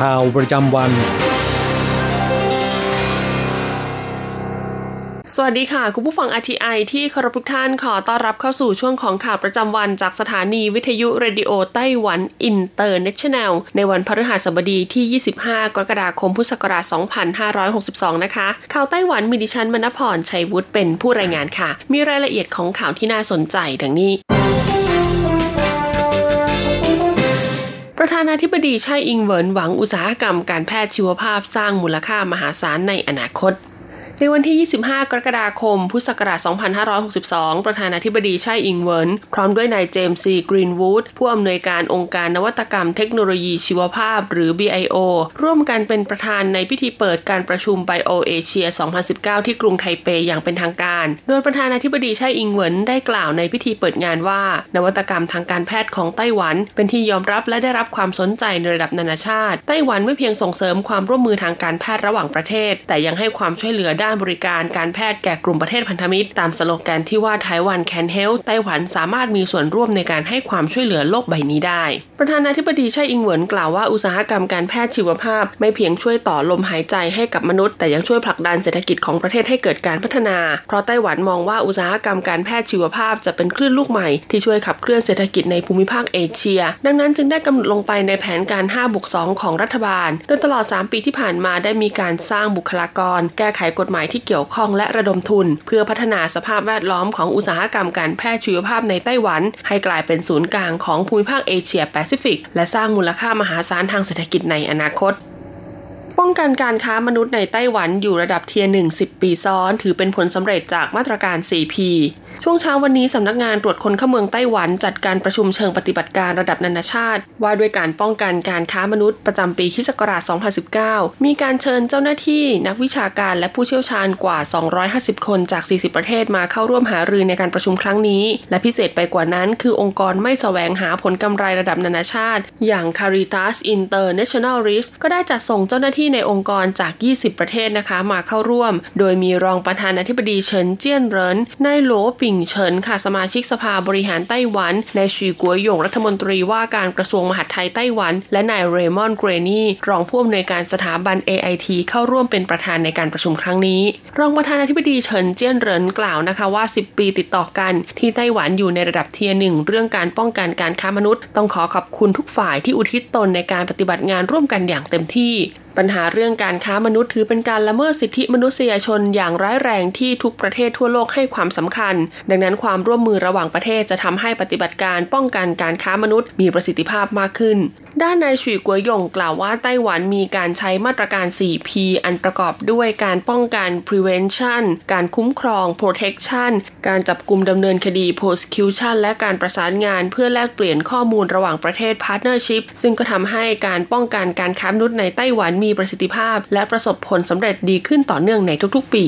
ข่าวประจำวัน สวัสดีค่ะ คุณผู้ฟัง RTI ที่เคารพทุกท่านขอต้อนรับเข้าสู่ช่วงของข่าวประจำวันจากสถานีวิทยุ Radio Taiwan International ในวันพฤหัสบดีที่ 25 กรกฎาคมพุทธศักราช 2562 นะคะ ข่าวไต้หวันมีดิฉันมณพรชัยวุฒิเป็นผู้รายงานค่ะ มีรายละเอียดของข่าวที่น่าสนใจดังนี้ ประธานาธิบดีไช่อิงเหวินหวังอุตสาหกรรมการแพทย์ชีวภาพสร้างมูลค่ามหาศาลในอนาคต ในวันที่ 25 กรกฎาคม พุทธศักราช 2562 ประธานาธิบดีไช่อิงเวินพร้อมด้วยนายเจมส์ซีกรีนวูดผู้อำนวยการองค์การนวัตกรรมเทคโนโลยีชีวภาพหรือ BIO ร่วมกันเป็นประธานในพิธีเปิดการประชุม Bio Asia 2019 ที่กรุงไทเปอย่างเป็นทางการ โดยประธานาธิบดีไช่อิงเวินได้กล่าวในพิธีเปิดงานว่า นวัตกรรมทางการแพทย์ของไต้หวัน เป็นที่ยอมรับและได้รับความสนใจในระดับนานาชาติ ไต้หวันไม่เพียงส่งเสริมความร่วมมือทางการแพทย์ระหว่างประเทศ แต่ยังให้ความช่วยเหลือด้านบริการการแพทย์แก่กลุ่มประเทศพันธมิตร ตามสโลแกนที่ว่าไต้หวันแคนเฮลไต้หวันสามารถมีส่วนร่วมในการให้ความช่วยเหลือโลกใบนี้ได้ ประธานาธิบดีไช่อิงเหวินกล่าวว่าอุตสาหกรรมการแพทย์ชีวภาพ ไม่เพียงช่วยต่อลมหายใจให้กับมนุษย์ แต่ยังช่วยผลักดันเศรษฐกิจของประเทศให้เกิดการพัฒนา เพราะไต้หวันมองว่าอุตสาหกรรมการแพทย์ชีวภาพจะเป็นคลื่นลูกใหม่ที่ช่วยขับเคลื่อนเศรษฐกิจในภูมิภาคเอเชีย ดังนั้นจึงได้กำหนดลงไปในแผนการ5บุก2ของรัฐบาล โดยตลอด 3 ปีที่ผ่านมาได้มีการสร้างบุคลากร แก้ไขกฎหมายที่เกี่ยวข้องและระดมทุน เพื่อพัฒนาสภาพแวดล้อมของอุตสาหกรรมการแพทย์ชีวภาพในไต้หวัน ให้กลายเป็นศูนย์กลางของภูมิภาคเอเชียแปซิฟิก และสร้างมูลค่ามหาศาลทางเศรษฐกิจในอนาคตป้องกันการค้ามนุษย์ในไต้หวันอยู่ระดับ Tier หนึ่ง10 ปีซ้อน ถือเป็นผลสำเร็จจากมาตรการ 4P ช่วงเช้าวันนี้สำนักงานตรวจคนเข้าเมืองไต้หวันจัดการประชุมเชิงปฏิบัติการระดับนานาชาติ ว่าด้วยการป้องกันการค้ามนุษย์ประจำปีคศ2019 มีการเชิญเจ้าหน้าที่นักวิชาการและผู้เชี่ยวชาญกว่า 250 คนจาก 40 ประเทศมาเข้าร่วมหารือในการประชุมครั้งนี้ และพิเศษไปกว่านั้นคือองค์กรไม่แสวงหาผลกำไรระดับนานาชาติ อย่าง Caritas Internationalis ก็ได้จัดส่งเจ้าหน้าที่ในองค์กรจาก 20 ประเทศนะคะมาเข้าร่วม โดยมีรองประธานาธิบดีเฉินเจี้ยนเหรินนายโหลปิงเฉินค่ะสมาชิกสภาบริหารไต้หวันนายชีกัวหยงรัฐมนตรีว่าการกระทรวงมหาดไทยไต้หวัน และนาย Raymond Greene รองผู้อำนวยการสถาบัน AIT เข้าร่วมเป็นประธานในการประชุมครั้งนี้ รองประธานาธิบดีเฉินเจี้ยนเหรินกล่าวนะคะว่า 10 ปีติดต่อกัน ที่ไต้หวันอยู่ในระดับ Tier หนึ่งเรื่องการป้องกันการค้ามนุษย์ ต้องขอขอบคุณทุกฝ่ายที่อุทิศตนในการปฏิบัติงานร่วมกันอย่างเต็มที่ ปัญหาเรื่องการค้ามนุษย์ถือเป็นการละเมิดสิทธิมนุษยชนอย่างร้ายแรงที่ทุกประเทศทั่วโลกให้ความสำคัญ ดังนั้นความร่วมมือระหว่างประเทศจะทำให้ปฏิบัติการป้องกันการค้ามนุษย์มีประสิทธิภาพมากขึ้น ด้านนายฉุยกัวหยงกล่าวว่าไต้หวันมีการใช้มาตรการ 4P อันประกอบด้วยการป้องกัน prevention การคุ้มครอง protection การจับกลุ่มดำเนินคดี prosecution และการประสานงานเพื่อแลกเปลี่ยนข้อมูลระหว่างประเทศ partnership ซึ่งก็ทำให้การป้องกันการค้ามนุษย์ในไต้หวันมีประสิทธิภาพ และประสบผลสำเร็จดีขึ้นต่อเนื่องในทุกๆ ปี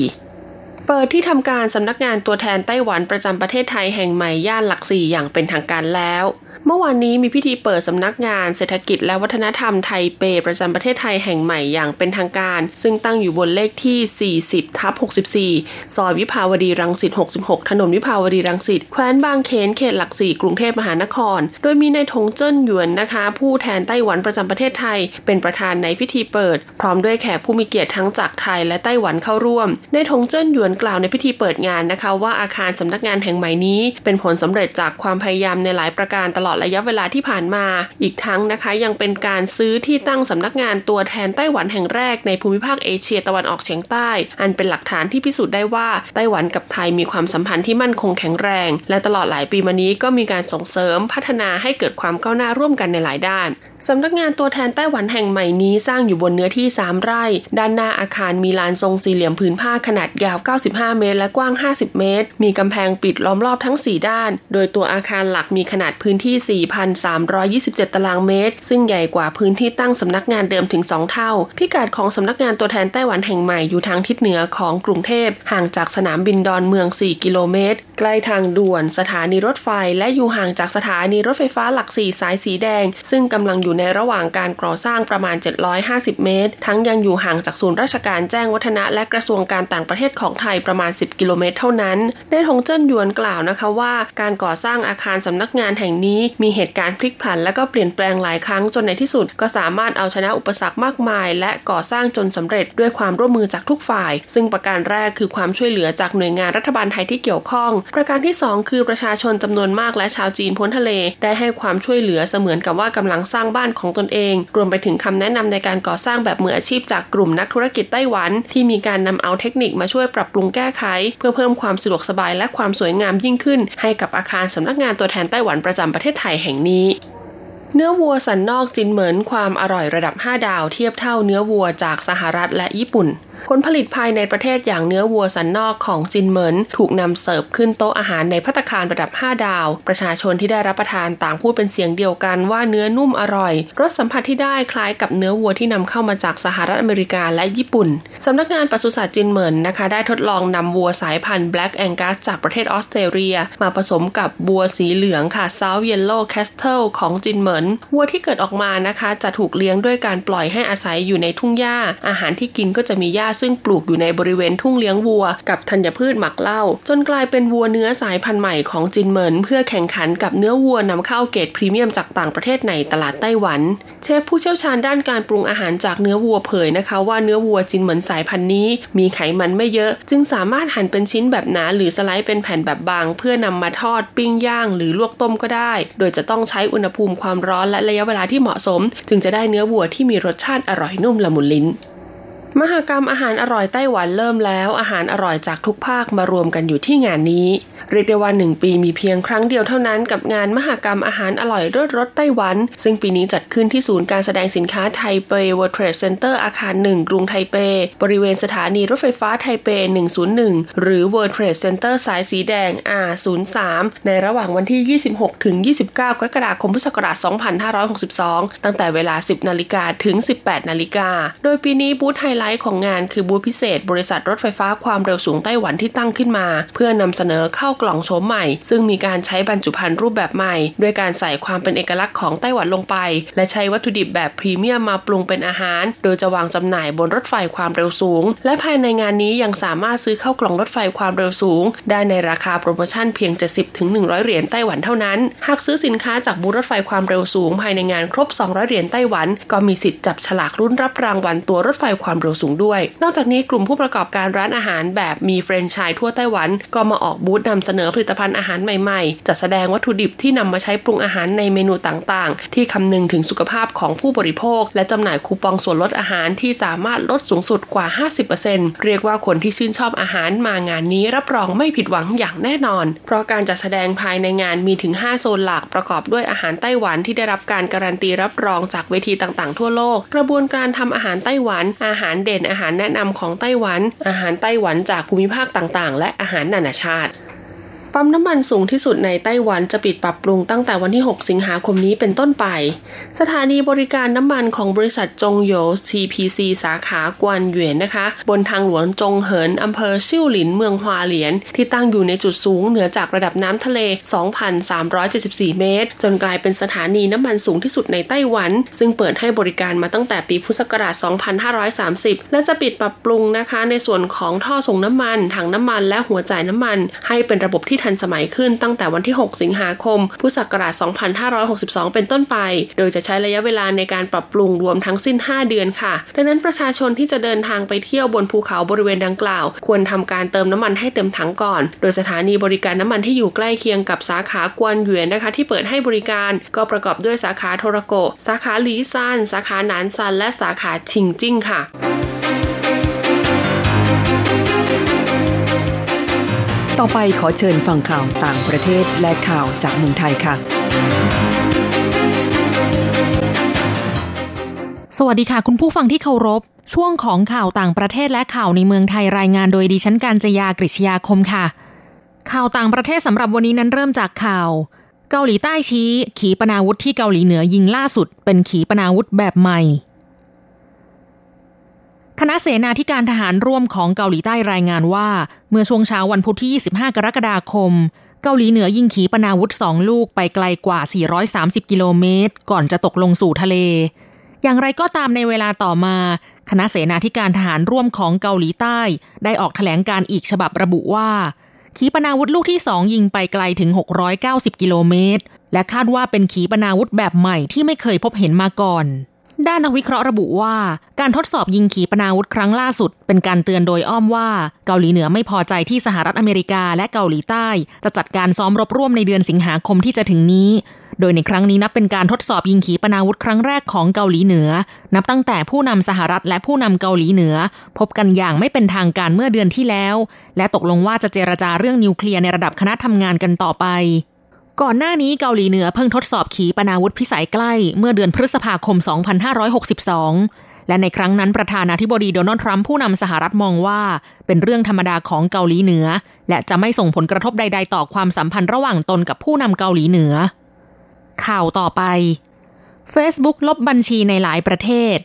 เปิดที่ทำการสำนักงานตัวแทนไต้หวันประจำประเทศไทยแห่งใหม่ย่านหลักสี่อย่างเป็นทางการแล้ว เมื่อวานนี้มีพิธีเปิดสำนักงานเศรษฐกิจและวัฒนธรรมไทยเปประจำประเทศไทยแห่งใหม่อย่างเป็นทางการ ซึ่งตั้งอยู่บนเลขที่ 40 ทับ 64 ซอยวิภาวดีรังสิต 66 ถนนวิภาวดีรังสิตแคว้นบางเขนเขตหลักสี่กรุงเทพมหานคร โดยมีนายทงเจิ้นหยวนนะคะ ผู้แทนไต้หวันประจำประเทศไทย เป็นประธานในพิธีเปิด พร้อมด้วยแขกผู้มีเกียรติทั้งจากไทยและไต้หวันเข้าร่วมนายทงเจิ้นหยวนกล่าวในพิธีเปิดงานนะคะ ว่าอาคารสำนักงานแห่งใหม่นี้ เป็นผลสำเร็จจากความพยายามในหลายประการตลอดระยะเวลาที่ผ่านมา อีกทั้งนะคะยังเป็นการซื้อที่ตั้งสำนักงานตัวแทนไต้หวันแห่งแรกในภูมิภาคเอเชียตะวันออกเฉียงใต้ อันเป็นหลักฐานที่พิสูจน์ได้ว่าไต้หวันกับไทยมีความสัมพันธ์ที่มั่นคงแข็งแรง และตลอดหลายปีมานี้ก็มีการส่งเสริมพัฒนาให้เกิดความก้าวหน้าร่วมกันในหลายด้านสำนักงานตัวแทนไต้หวันแห่งใหม่นี้สร้างอยู่บนเนื้อที่ 3 ไร่ ด้านหน้าอาคารมีลานทรงสี่เหลี่ยมผืนผ้าขนาดยาว 95 เมตร และกว้าง 50 เมตร มีกำแพงปิดล้อมรอบทั้ง 4 ด้าน โดยตัวอาคารหลักมีขนาดพื้นที่4,327 ตารางเมตร ซึ่งใหญ่กว่าพื้นที่ตั้งสำนักงานเดิมถึง 2 เท่า พิกัดของสำนักงานตัวแทนไต้หวันแห่งใหม่อยู่ทางทิศเหนือของกรุงเทพ ห่างจากสนามบินดอนเมือง 4 กิโลเมตร ใกล้ทางด่วนสถานีรถไฟ และอยู่ห่างจากสถานีรถไฟฟ้าหลัก 4 สายสีแดง ซึ่งกำลังอยู่ในระหว่างการก่อสร้างประมาณ 750 เมตร ทั้งยังอยู่ห่างจากศูนย์ราชการแจ้งวัฒนะและกระทรวงการต่างประเทศของไทยประมาณ 10 กิโลเมตร เท่านั้นนายทงเจิ้นหยวนกล่าวนะคะว่า การก่อสร้างอาคารสำนักงานแห่งนี้มีเหตุการณ์พลิกผันและก็เปลี่ยนแปลงหลายครั้งจนในที่สุด ก็สามารถเอาชนะอุปสรรคมากมาย และก่อสร้างจนสำเร็จด้วยความร่วมมือจากทุกฝ่าย ซึ่งประการแรกคือความช่วยเหลือจากหน่วยงานรัฐบาลไทยที่เกี่ยวข้อง ประการที่ 2 คือประชาชนจำนวนมากและชาวจีนพ้นทะเล ได้ให้ความช่วยเหลือเสมือนกับว่ากำลังสร้างบ้านของตนเอง รวมไปถึงคำแนะนำในการก่อสร้างแบบมืออาชีพจากกลุ่มนักธุรกิจไต้หวัน ที่มีการนำเอาเทคนิคมาช่วยปรับปรุงแก้ไข เพื่อเพิ่มความสะดวกสบายและความสวยงามยิ่งขึ้น ให้กับอาคารสำนักงานตัวแทนไต้หวันประจำประเทศไทยแห่งนี้ เนื้อวัวสันนอกจินเหมินความอร่อยระดับ 5 ดาวเทียบเท่าเนื้อวัวจากสหรัฐและญี่ปุ่น ผลผลิตภายในประเทศอย่างเนื้อวัวสันนอกของจินเหมินถูกนำเสิร์ฟขึ้นโต๊ะอาหารในพัตคารระดับ 5 ดาว ประชาชนที่ได้รับประทานต่างพูดเป็นเสียงเดียวกันว่าเนื้อนุ่มอร่อย รสสัมผัสที่ได้คล้ายกับเนื้อวัวที่นำเข้ามาจากสหรัฐอเมริกาและญี่ปุ่นสำนักงานปศุสัตว์จินเหมินนะคะ ได้ทดลองนำวัวสายพันธุ์ Black Angus จากประเทศออสเตรเลีย มาผสมกับวัวสีเหลืองค่ะ South Yellow Castle ของจินเหมินวัวที่เกิดออกมานะคะ จะถูกเลี้ยงด้วยการปล่อยให้อาศัยอยู่ในทุ่งหญ้า อาหารที่กินก็จะมีหญ้าซึ่งปลูกอยู่ในบริเวณทุ่งเลี้ยงวัว กับธัญพืชหมักเหล้าจนกลายเป็นวัวเนื้อสายพันธุ์ใหม่ของจินเหมินเพื่อแข่งขันกับเนื้อวัวนำเข้าเกรดพรีเมียมจากต่างประเทศในตลาดไต้หวัน เชฟผู้เชี่ยวชาญด้านการปรุงอาหารจากเนื้อวัวเผยนะคะ ว่าเนื้อวัวจินเหมินสายพันธุ์นี้ มีไขมันไม่เยอะ จึงสามารถหั่นเป็นชิ้นแบบหนาหรือสไลด์เป็นแผ่นแบบบาง เพื่อนำมาทอดปิ้งย่าง หรือลวกต้มก็ได้ โดยจะต้องใช้อุณหภูมิความร้อนและระยะเวลาที่เหมาะสม จึงจะได้เนื้อวัวที่มีรสชาติอร่อยนุ่มละมุนลิ้น มหกรรมอาหารอร่อยไต้หวันเริ่มแล้ว อาหารอร่อยจากทุกภาคมารวมกันอยู่ที่งานนี้ เรียกได้ว่าหนึ่งปีมีเพียงครั้งเดียวเท่านั้นกับงานมหกรรมอาหารอร่อยรสรสไต้หวัน ซึ่งปีนี้จัดขึ้นที่ศูนย์การแสดงสินค้าไทเป World Trade Center อาคารหนึ่งกรุงไทเป บริเวณสถานีรถไฟฟ้าไทเป 101 หรือ World Trade Center สายสีแดง R03 ในระหว่างวันที่ 26 ถึง 29 กรกฎาคมพุทธศักราช 2562 ตั้งแต่เวลา 10 นาฬิกาถึง 18 นาฬิกา โดยปีนี้บูธไฮไลท์ของงานคือบูธพิเศษ บริษัทรถไฟฟ้าความเร็วสูงไต้หวันที่ตั้งขึ้นมา เพื่อนำเสนอเข้ากล่องโฉมใหม่ ซึ่งมีการใช้บรรจุภัณฑ์รูปแบบใหม่ ด้วยการใส่ความเป็นเอกลักษณ์ของไต้หวันลงไป และใช้วัตถุดิบแบบพรีเมียมมาปรุงเป็นอาหาร โดยจะวางจำหน่ายบนรถไฟความเร็วสูง และภายในงานนี้ยังสามารถซื้อเข้ากล่องรถไฟความเร็วสูง ได้ในราคาโปรโมชั่นเพียง 70-100 เหรียญไต้หวันเท่านั้น หากซื้อสินค้าจากบูธรถไฟความเร็วสูง ภายในงานครบ 200 เหรียญไต้หวัน ก็มีสิทธิ์จับฉลากรุ่นรับรางวัลตัวรถไฟความเร็วสูงด้วย นอกจากนี้กลุ่มผู้ประกอบการร้านอาหารแบบมีแฟรนไชส์ทั่วไต้หวัน ก็มาออกบูธนำเสนอผลิตภัณฑ์อาหารใหม่ๆ จัดแสดงวัตถุดิบที่นำมาใช้ปรุงอาหารในเมนูต่างๆ ที่คำนึงถึงสุขภาพของผู้บริโภค และจำหน่ายคูปองส่วนลดอาหารที่สามารถลดสูงสุดกว่า 50%เรียกว่าคนที่ชื่นชอบอาหารมางานนี้รับรองไม่ผิดหวังอย่างแน่นอน เพราะการจัดแสดงภายในงานมีถึง 5 โซนหลักประกอบด้วยอาหารไต้หวันที่ได้รับการการันตีรับรองจากเวทีต่างๆ ทั่วโลก กระบวนการทำอาหารไต้หวัน อาหารเด่นอาหารแนะนำของไต้หวัน อาหารไต้หวันจากภูมิภาคต่างๆ และอาหารนานาชาติ ปั๊มน้ำมันสูงที่สุดในไต้หวันจะปิดปรับปรุงตั้งแต่วันที่ 6 สิงหาคมนี้เป็นต้นไป สถานีบริการน้ำมันของบริษัทจงโย CPC สาขากวนเหวียนนะคะ บนทางหลวงจงเหินอำเภอชิ่วหลินเมืองฮวาเหลียน ที่ตั้งอยู่ในจุดสูงเหนือจากระดับน้ำทะเล 2,374 เมตร จนกลายเป็นสถานีน้ำมันสูงที่สุดในไต้หวัน ซึ่งเปิดให้บริการมาตั้งแต่ปีพุทธศักราช 2530 และจะปิดปรับปรุงนะคะ ในส่วนของท่อส่งน้ำมันถังน้ำมันและหัวจ่ายน้ำมัน ให้เป็นระบบที่ทันสมัยขึ้นตั้งแต่วันที่ 6 สิงหาคม พุทธศักราช 2562 เป็นต้นไป โดยจะใช้ระยะเวลาในการปรับปรุงรวมทั้งสิ้น 5 เดือนค่ะ ดังนั้นประชาชนที่จะเดินทางไปเที่ยวบนภูเขาบริเวณดังกล่าว ควรทำการเติมน้ำมันให้เต็มถังก่อน โดยสถานีบริการน้ำมันที่อยู่ใกล้เคียงกับสาขากวนเหยนนะคะ ที่เปิดให้บริการก็ประกอบด้วยสาขาโทรโก สาขาหลีซาน สาขาหนานซัน และสาขาชิงจิ้งค่ะ ต่อไปขอเชิญฟังข่าวต่างประเทศและข่าวจากเมืองไทยค่ะ สวัสดีค่ะ คุณผู้ฟังที่เคารพ ช่วงของข่าวต่างประเทศและข่าวในเมืองไทยรายงานโดยดิฉันการจยากริชยาคมค่ะ ข่าวต่างประเทศสำหรับวันนี้นั้นเริ่มจากข่าว เกาหลีใต้ชี้ ขีปนาวุธที่เกาหลีเหนือยิงล่าสุด เป็นขีปนาวุธแบบใหม่ คณะเสนาธิการทหารร่วมของเกาหลีใต้รายงานว่า เมื่อช่วงเช้าวันพุธที่ 25 กรกฎาคม เกาหลีเหนือยิงขีปนาวุธสองลูกไปไกลกว่า 430 กิโลเมตร ก่อนจะตกลงสู่ทะเล อย่างไรก็ตามในเวลาต่อมา คณะเสนาธิการทหารร่วมของเกาหลีใต้ ได้ออกแถลงการอีกฉบับระบุว่า ขีปนาวุธลูกที่สองยิงไปไกลถึง 690 กิโลเมตร และคาดว่าเป็นขีปนาวุธแบบใหม่ที่ไม่เคยพบเห็นมาก่อน ด้านนักวิเคราะห์ระบุว่า การทดสอบยิงขีปนาวุธครั้งล่าสุด เป็นการเตือนโดยอ้อมว่า เกาหลีเหนือไม่พอใจที่สหรัฐอเมริกาและเกาหลีใต้ จะจัดการซ้อมรบร่วมในเดือนสิงหาคมที่จะถึงนี้ โดยในครั้งนี้นับเป็นการทดสอบยิงขีปนาวุธครั้งแรกของเกาหลีเหนือ นับตั้งแต่ผู้นำสหรัฐและผู้นำเกาหลีเหนือ พบกันอย่างไม่เป็นทางการเมื่อเดือนที่แล้ว และตกลงว่าจะเจรจาเรื่องนิวเคลียร์ในระดับคณะทำงานกันต่อไป ก่อนหน้านี้เกาหลีเหนือเพิ่งทดสอบขีปนาวุธพิสัยใกล้เมื่อเดือนพฤษภาคม 2562 และในครั้งนั้นประธานาธิบดีโดนัลด์ทรัมป์ผู้นำสหรัฐมองว่า เป็นเรื่องธรรมดาของเกาหลีเหนือ และจะไม่ส่งผลกระทบใด ๆ ต่อความสัมพันธ์ระหว่างตนกับผู้นำเกาหลีเหนือ ข่าวต่อไป Facebook ลบบัญชีในหลายประเทศ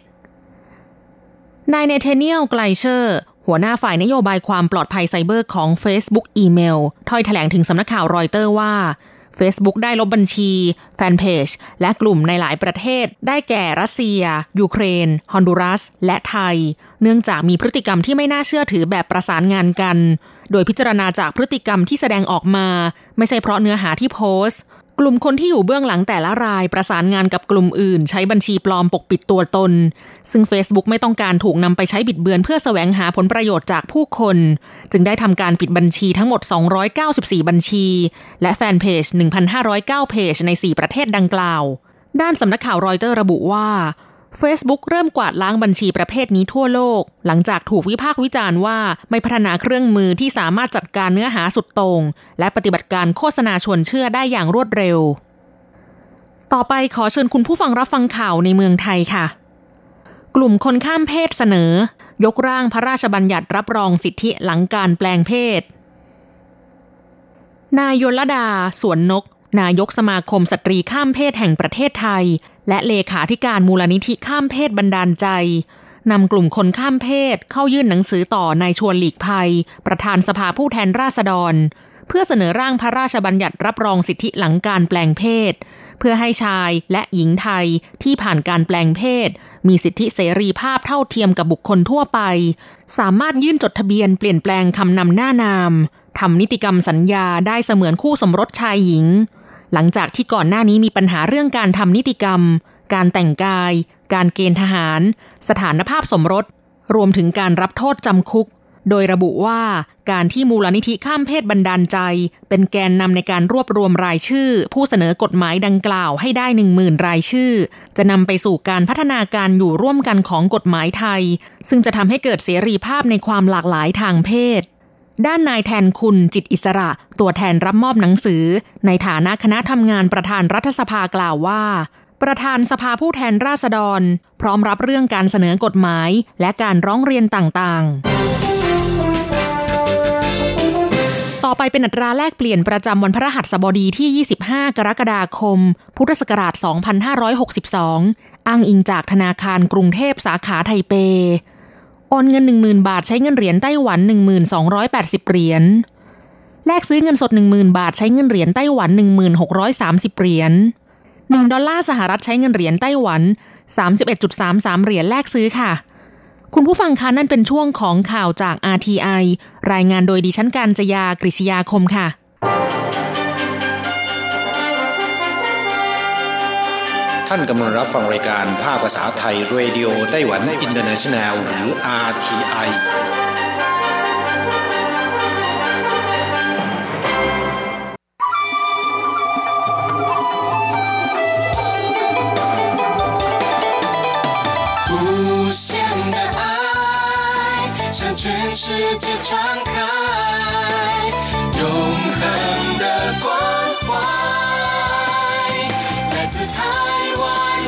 นาย Nathaniel Gleicher หัวหน้าฝ่ายนโยบายความปลอดภัยไซเบอร์ของ Facebook อีเมลถ้อยแถลงถึงสำนักข่าวรอยเตอร์ว่า Facebook ได้ลบบัญชี แฟนเพจ และกลุ่มในหลายประเทศ ได้แก่รัสเซีย ยูเครน ฮอนดูรัส และไทย เนื่องจากมีพฤติกรรมที่ไม่น่าเชื่อถือแบบประสานงานกัน โดยพิจารณาจากพฤติกรรมที่แสดงออกมา ไม่ใช่เพราะเนื้อหาที่โพสต์ กลุ่มคนที่อยู่เบื้องหลังแต่ละรายประสานงานกับกลุ่มอื่น ใช้บัญชีปลอมปกปิดตัวตน ซึ่ง Facebook ไม่ต้องการถูกนำไปใช้บิดเบือนเพื่อแสวงหาผลประโยชน์จากผู้คน จึงได้ทำการปิดบัญชีทั้งหมด 294 บัญชี และแฟนเพจ 1,509 เพจใน 4 ประเทศดังกล่าว ด้านสำนักข่าวรอยเตอร์ระบุว่า Facebook เริ่มกวาดล้างบัญชีประเภทนี้ทั่วโลก หลังจากถูกวิพากษ์วิจารณ์ว่าไม่พัฒนาเครื่องมือที่สามารถจัดการเนื้อหาสุดต่งและปฏิบัติการโฆษณาชวนเชื่อได้อย่างรวดเร็ว ต่อไปขอเชิญคุณผู้ฟังรับฟังข่าวในเมืองไทยค่ะ กลุ่มคนข้ามเพศเสนอ ยกร่างพระราชบัญญัติรับรองสิทธิหลังการแปลงเพศ นายยลดา สวนนก นายกสมาคมสตรีข้ามเพศแห่งประเทศไทย และเลขาธิการมูลนิธิข้ามเพศบันดาลใจนำกลุ่มคนข้ามเพศเข้ายื่นหนังสือต่อนายชวนหลีกภัย ประธานสภาผู้แทนราษฎร เพื่อเสนอร่างพระราชบัญญัติรับรองสิทธิหลังการแปลงเพศ เพื่อให้ชายและหญิงไทยที่ผ่านการแปลงเพศ มีสิทธิเสรีภาพเท่าเทียมกับบุคคลทั่วไป สามารถยื่นจดทะเบียนเปลี่ยนแปลงคำนำหน้านามทำนิติกรรมสัญญาได้เสมือนคู่สมรสชายหญิง หลังจากที่ก่อนหน้านี้มีปัญหาเรื่องการทำนิติกรรม การแต่งกาย การเกณฑ์ทหาร สถานภาพสมรส รวมถึงการรับโทษจำคุก โดยระบุว่าการที่มูลนิธิข้ามเพศบันดาลใจ เป็นแกนนำในการรวบรวมรายชื่อ ผู้เสนอกฎหมายดังกล่าวให้ได้หนึ่งหมื่นรายชื่อ จะนำไปสู่การพัฒนาการอยู่ร่วมกันของกฎหมายไทย ซึ่งจะทำให้เกิดเสรีภาพในความหลากหลายทางเพศ ด้านนายแทนคุณจิตอิสระ ตัวแทนรับมอบหนังสือ ในฐานะคณะทำงานประธานรัฐสภากล่าวว่า ประธานสภาผู้แทนราษฎร พร้อมรับเรื่องการเสนอกฎหมายและการร้องเรียนต่างๆต่อไปเป็นอัตราแลกเปลี่ยนประจำวันพระหัสบดีที่ 25 กรกฎาคม พุทธศักราช 2562 อ้างอิงจากธนาคารกรุงเทพสาขาไทเป โอนเงิน 10,000 บาทใช้เงินเหรียญไต้หวัน 1280 เหรียญ แลกซื้อเงินสด 10,000 บาทใช้เงินเหรียญไต้หวัน 1630 เหรียญ 1 ดอลลาร์สหรัฐใช้เงินเหรียญไต้หวัน 31.33 เหรียญแลกซื้อค่ะ คุณผู้ฟังคะนั่นเป็นช่วงของข่าวจาก RTI รายงานโดยดิฉันการจยากริชยาคมค่ะานกำลังรับฟังรายการภาคภาษาไทยเรดิโอไต้หวันอินเตอร์เนชันแนลหรือ RTI 无限的爱向全世界传开，永恒的关怀，来自台湾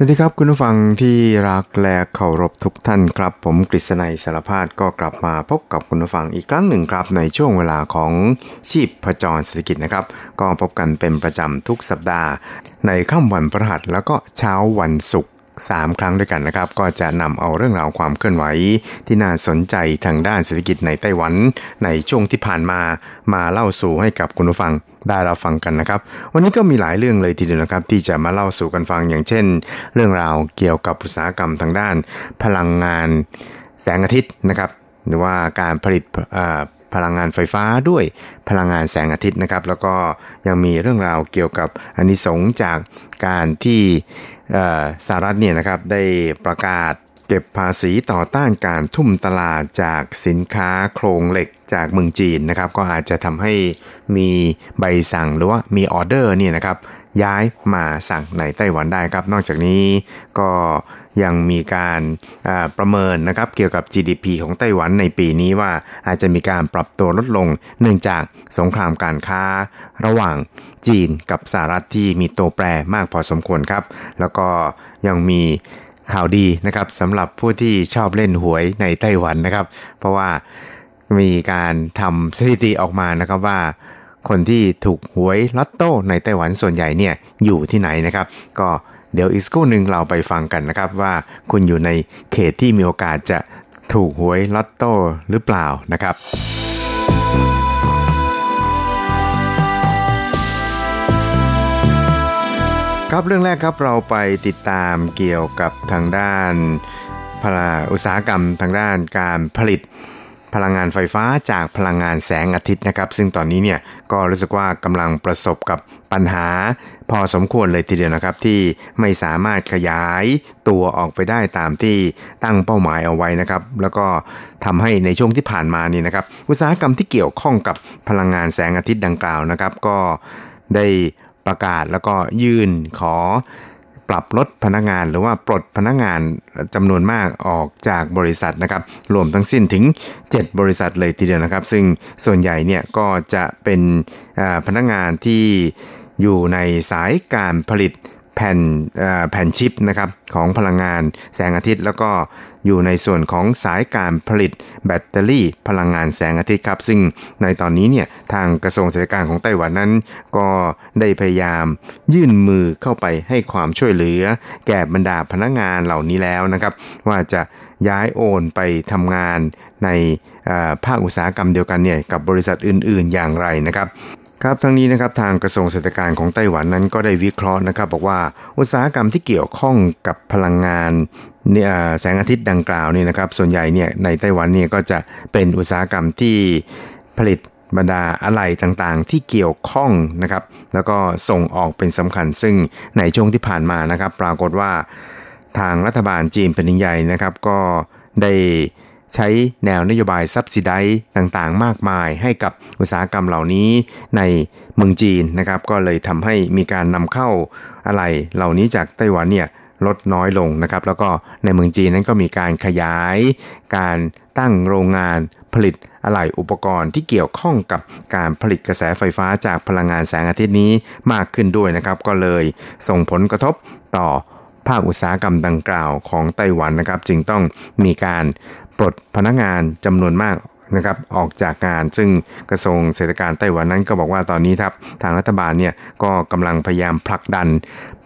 สวัสดีครับคุณผู้ฟังที่รักและเคารพทุกท่านครับ ผมกฤษณัยสารพาดก็กลับมาพบกับคุณผู้ฟังอีกครั้งหนึ่งครับ ในช่วงเวลาของชีพประจรเศรษฐกิจนะครับ ก็พบกันเป็นประจำทุกสัปดาห์ ในค่ำวันพฤหัสแล้วก็เช้าวันศุกร์ สามครั้งด้วยกันนะครับ ก็จะนำเอาเรื่องราวความเคลื่อนไหว ที่น่าสนใจทางด้านเศรษฐกิจในไต้หวัน ในช่วงที่ผ่านมามาเล่าสู่ให้กับคุณผู้ฟังได้รับฟังกันนะครับ วันนี้ก็มีหลายเรื่องเลยทีเดียวนะครับ ที่จะมาเล่าสู่กันฟังอย่างเช่น เรื่องราวเกี่ยวกับอุตสาหกรรมทางด้าน พลังงานแสงอาทิตย์นะครับ หรือว่าการผลิตอ่อ พลังงานไฟฟ้าด้วยพลังงานแสงอาทิตย์นะครับ แล้วก็ยังมีเรื่องราวเกี่ยวกับอนนิสงส์จากการที่สหรัฐเนี่ยนะครับได้ประกาศ เก็บภาษีต่อต้านการทุ่มตลาดจากสินค้าโครงเหล็กจากเมืองจีนนะครับ ก็อาจจะทำให้มีใบสั่งหรือว่ามีออเดอร์เนี่ยนะครับ ย้ายมาสั่งในไต้หวันได้ครับ นอกจากนี้ก็ยังมีการประเมินนะครับเกี่ยวกับ GDP ของไต้หวันในปีนี้ว่าอาจจะมีการปรับตัวลดลง เนื่องจากสงครามการค้าระหว่างจีนกับสหรัฐที่มีตัวแปรมากพอสมควรครับ แล้วก็ยังมี ข่าวดีนะครับสำหรับผู้ที่ชอบเล่นหวยในไต้หวันนะครับ เพราะว่ามีการทำสถิติออกมานะครับว่า คนที่ถูกหวยลอตโต้ในไต้หวันส่วนใหญ่เนี่ยอยู่ที่ไหนนะครับ ก็เดี๋ยวอีกสักครู่หนึ่งเราไปฟังกันนะครับว่าคุณอยู่ในเขตที่มีโอกาสจะถูกหวยลอตโต้หรือเปล่านะครับ ครับเรื่องแรกครับเราไปติดตามเกี่ยวกับทางด้านพลาอุตสาหกรรมทางด้านการผลิตพลังงานไฟฟ้าจากพลังงานแสงอาทิตย์นะครับ ซึ่งตอนนี้เนี่ยก็รู้สึกว่ากำลังประสบกับปัญหาพอสมควรเลยทีเดียวนะครับ ที่ไม่สามารถขยายตัวออกไปได้ตามที่ตั้งเป้าหมายเอาไว้นะครับ แล้วก็ทำให้ในช่วงที่ผ่านมานี่นะครับ อุตสาหกรรมที่เกี่ยวข้องกับพลังงานแสงอาทิตย์ดังกล่าวนะครับ ก็ได้ ประกาศแล้วก็ยื่นขอปรับลดพนักงานหรือว่าปลดพนักงานจำนวนมากออกจากบริษัทนะครับ รวมทั้งสิ้นถึง 7 บริษัทเลยทีเดียวนะครับ ซึ่งส่วนใหญ่เนี่ยก็จะเป็นพนักงานที่อยู่ในสายการผลิต แผ่นแผ่นชิปนะครับของพลังงานแสงอาทิตย์ แล้วก็อยู่ในส่วนของสายการผลิตแบตเตอรี่พลังงานแสงอาทิตย์ครับซึ่งในตอนนี้เนี่ยทางกระทรวงเศรษฐการของไต้หวันนั้น ก็ได้พยายามยื่นมือเข้าไปให้ความช่วยเหลือ แก่บรรดาพนักงานเหล่านี้แล้วนะครับ ว่าจะย้ายโอนไปทำงานในภาคอุตสาหกรรมเดียวกันเนี่ยกับบริษัทอื่น ๆ อย่างไรนะครับ ครับทั้งนี้นะครับทางกระทรวงเศรษฐการของไต้หวันนั้นก็ได้วิเคราะห์นะครับ บอกว่าอุตสาหกรรมที่เกี่ยวข้องกับพลังงานเนี่ยแสงอาทิตย์ดังกล่าวนี่นะครับ ส่วนใหญ่เนี่ยในไต้หวันเนี่ยก็จะเป็นอุตสาหกรรมที่ผลิตบรรดาอะไหล่ต่างๆ ที่เกี่ยวข้องนะครับ แล้วก็ส่งออกเป็นสำคัญ ซึ่งในช่วงที่ผ่านมานะครับ ปรากฏว่าทางรัฐบาลจีนแผ่นดินใหญ่นะครับ ก็ได้ ใช้แนวนโยบายซับซิไดต่างๆ มากมายให้กับอุตสาหกรรมเหล่านี้ในเมืองจีนนะครับก็เลยทำให้มีการนำเข้าอะไรเหล่านี้จากไต้หวันเนี่ยลดน้อยลงนะครับแล้วก็ในเมืองจีนนั้นก็มีการขยาย การตั้งโรงงานผลิตอะไหล่อุปกรณ์ที่เกี่ยวข้องกับการผลิตกระแสไฟฟ้าจากพลังงานแสงอาทิตย์นี้มากขึ้นด้วยนะครับ ก็เลยส่งผลกระทบต่อภาคอุตสาหกรรมดังกล่าวของไต้หวันนะครับ จึงต้องมีการ ปลดพนักงานจำนวนมากนะครับออกจากงานซึ่งกระทรวงเศรษฐการไต้หวันนั้นก็บอกว่าตอนนี้ครับทางรัฐบาลเนี่ยก็กำลังพยายามผลักดัน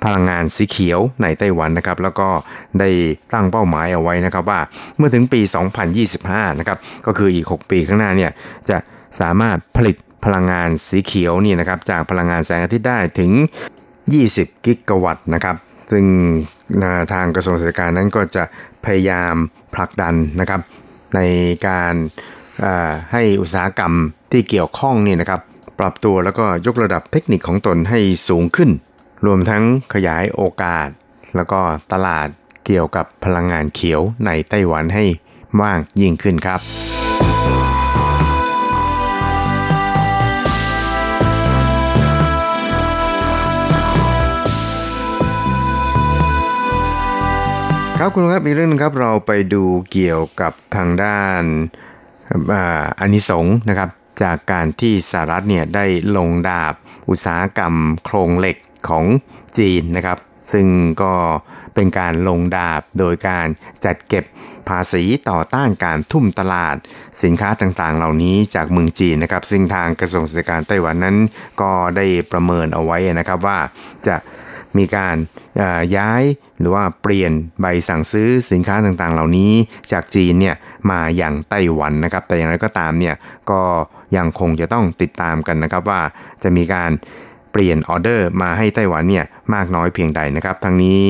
พลังงานสีเขียวในไต้หวันนะครับแล้วก็ได้ตั้งเป้าหมายเอาไว้นะครับว่าเมื่อถึงปี 2025 นะครับก็คืออีก 6 ปีข้างหน้าเนี่ยจะสามารถผลิตพลังงานสีเขียวนี่นะครับจากพลังงานแสงอาทิตย์ได้ถึง 20 กิกะวัตต์นะครับซึ่งทางกระทรวงเศรษฐการนั้นก็จะพยายาม ผลักดันนะครับ ในการให้อุตสาหกรรมที่เกี่ยวข้องนี่นะครับ ปรับตัวแล้วก็ยกระดับเทคนิคของตนให้สูงขึ้น รวมทั้งขยายโอกาส แล้วก็ตลาดเกี่ยวกับพลังงานเขียวในไต้หวันให้มากยิ่งขึ้นครับ ครับคุณครับอีกเรื่องนึงครับเราไปดูเกี่ยวกับทางด้านอานิสงส์นะครับ จากการที่สหรัฐเนี่ยได้ลงดาบอุตสาหกรรมโครงเหล็กของจีนนะครับ ซึ่งก็เป็นการลงดาบโดยการจัดเก็บภาษีต่อต้านการทุ่มตลาด สินค้าต่างๆ เหล่านี้จากเมืองจีนนะครับ ซึ่งทางกระทรวงเศรษฐการไต้หวันนั้นก็ได้ประเมินเอาไว้นะครับว่าจะ มีการย้ายหรือว่าเปลี่ยนใบสั่งซื้อสินค้าต่างๆ เหล่านี้จากจีนเนี่ยมาอย่างไต้หวันนะครับ แต่อย่างไรก็ตามเนี่ยก็ยังคงจะต้องติดตามกันนะครับว่าจะมีการเปลี่ยนออเดอร์มาให้ไต้หวันเนี่ยมากน้อยเพียงใดนะครับ ทั้งนี้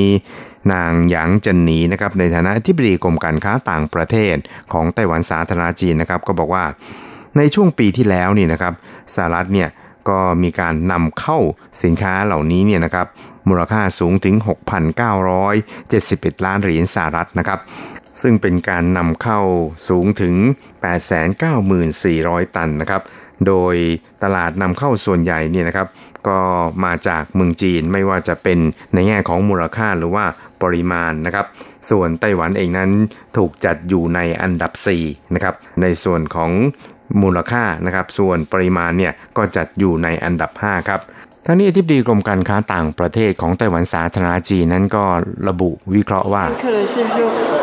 นางหยางจันหนีนะครับในฐานะที่ปรึกกรมการค้าต่างประเทศของไต้หวันสาธารณจีนนะครับ ก็บอกว่าในช่วงปีที่แล้วนี่นะครับสหรัฐเนี่ยก็มีการนำเข้าสินค้าเหล่านี้เนี่ยนะครับ มูลค่าสูงถึง 6,971 ล้านเหรียญสหรัฐนะครับ ซึ่งเป็นการนำเข้าสูงถึง 894,000 ตันนะครับ โดยตลาดนำเข้าส่วนใหญ่เนี่ยนะครับ ก็มาจากเมืองจีนไม่ว่าจะเป็นในแง่ของมูลค่าหรือว่าปริมาณนะครับ ส่วนไต้หวันเองนั้นถูกจัดอยู่ในอันดับ 4 นะครับ ในส่วนของมูลค่านะครับ ส่วนปริมาณเนี่ยก็จัดอยู่ในอันดับ 5 ครับ ทั้งนี้อธิบดีกรมการค้าต่างประเทศของไต้หวันสาธารณจีนนั้นก็ระบุวิเคราะห์ว่า客人是说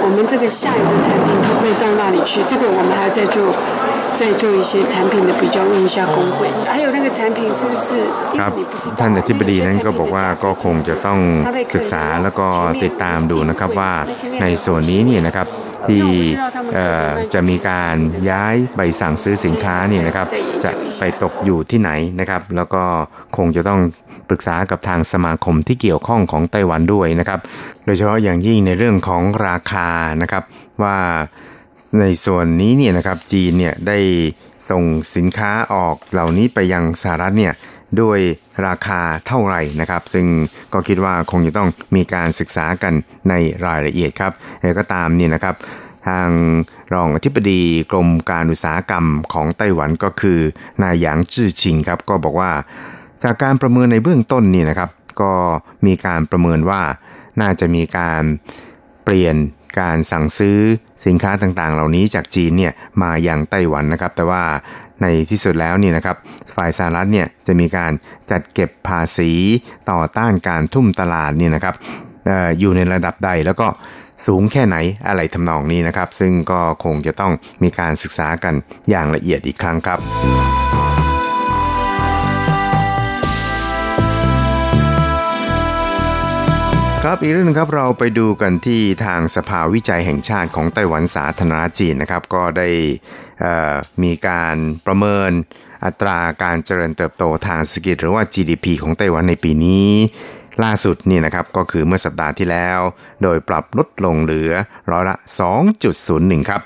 我们这个下一个产品可不可以到那里去这个我们还要再做再做一些产品的比较问一下工会还有那个产品是不是ครับท่านอธิบดีนั้นก็บอกว่าก็คงจะต้องศึกษาแล้วก็ติดตามดูนะครับว่าในส่วนนี้เนี่ยนะครับ ที่จะมีการย้ายใบสั่งซื้อสินค้าเนี่ยนะครับ จะไปตกอยู่ที่ไหนนะครับ แล้วก็คงจะต้องปรึกษากับทางสมาคมที่เกี่ยวข้องของไต้หวันด้วยนะครับ โดยเฉพาะอย่างยิ่งในเรื่องของราคานะครับว่าในส่วนนี้เนี่ยนะครับจีนเนี่ยได้ส่งสินค้าออกเหล่านี้ไปยังสหรัฐเนี่ย ด้วยราคาเท่าไหร่นะครับ ซึ่งก็คิดว่าคงจะต้องมีการศึกษากันในรายละเอียดครับแล้วก็ตามนี่นะครับ ทางรองอธิบดีกรมการอุตสาหกรรมของไต้หวันก็คือนายหยางจื้อชิงครับ ก็บอกว่า จากการประเมินในเบื้องต้นนี่นะครับ ก็มีการประเมินว่าน่าจะมีการเปลี่ยนการสั่งซื้อสินค้าต่างๆ เหล่านี้จากจีนเนี่ยมาอย่างไต้หวันนะครับ แต่ว่า ในที่สุดแล้วนี่นะครับฝ่ายสหรัฐเนี่ยจะมีการจัดเก็บภาษีต่อต้านการทุ่มตลาดนี่นะครับออยู่ในระดับใดแล้วก็สูงแค่ไหนอะไรทำนองนี้นะครับ ซึ่งก็คงจะต้องมีการศึกษากันอย่างละเอียดอีกครั้งครับ ครับอีกเรื่องนึงครับเราไปดูกันที่ทางสภาวิจัยแห่งชาติของไต้หวันสาธารณจีนนะครับ ก็ได้มีการประเมินอัตราการเจริญเติบโตทางเศรษฐกิจหรือว่า GDP ของไต้หวันในปีนี้ล่าสุดนี่นะครับก็คือเมื่อสัปดาห์ที่แล้ว โดยปรับลดลงเหลือร้อยละ 2.01 ครับ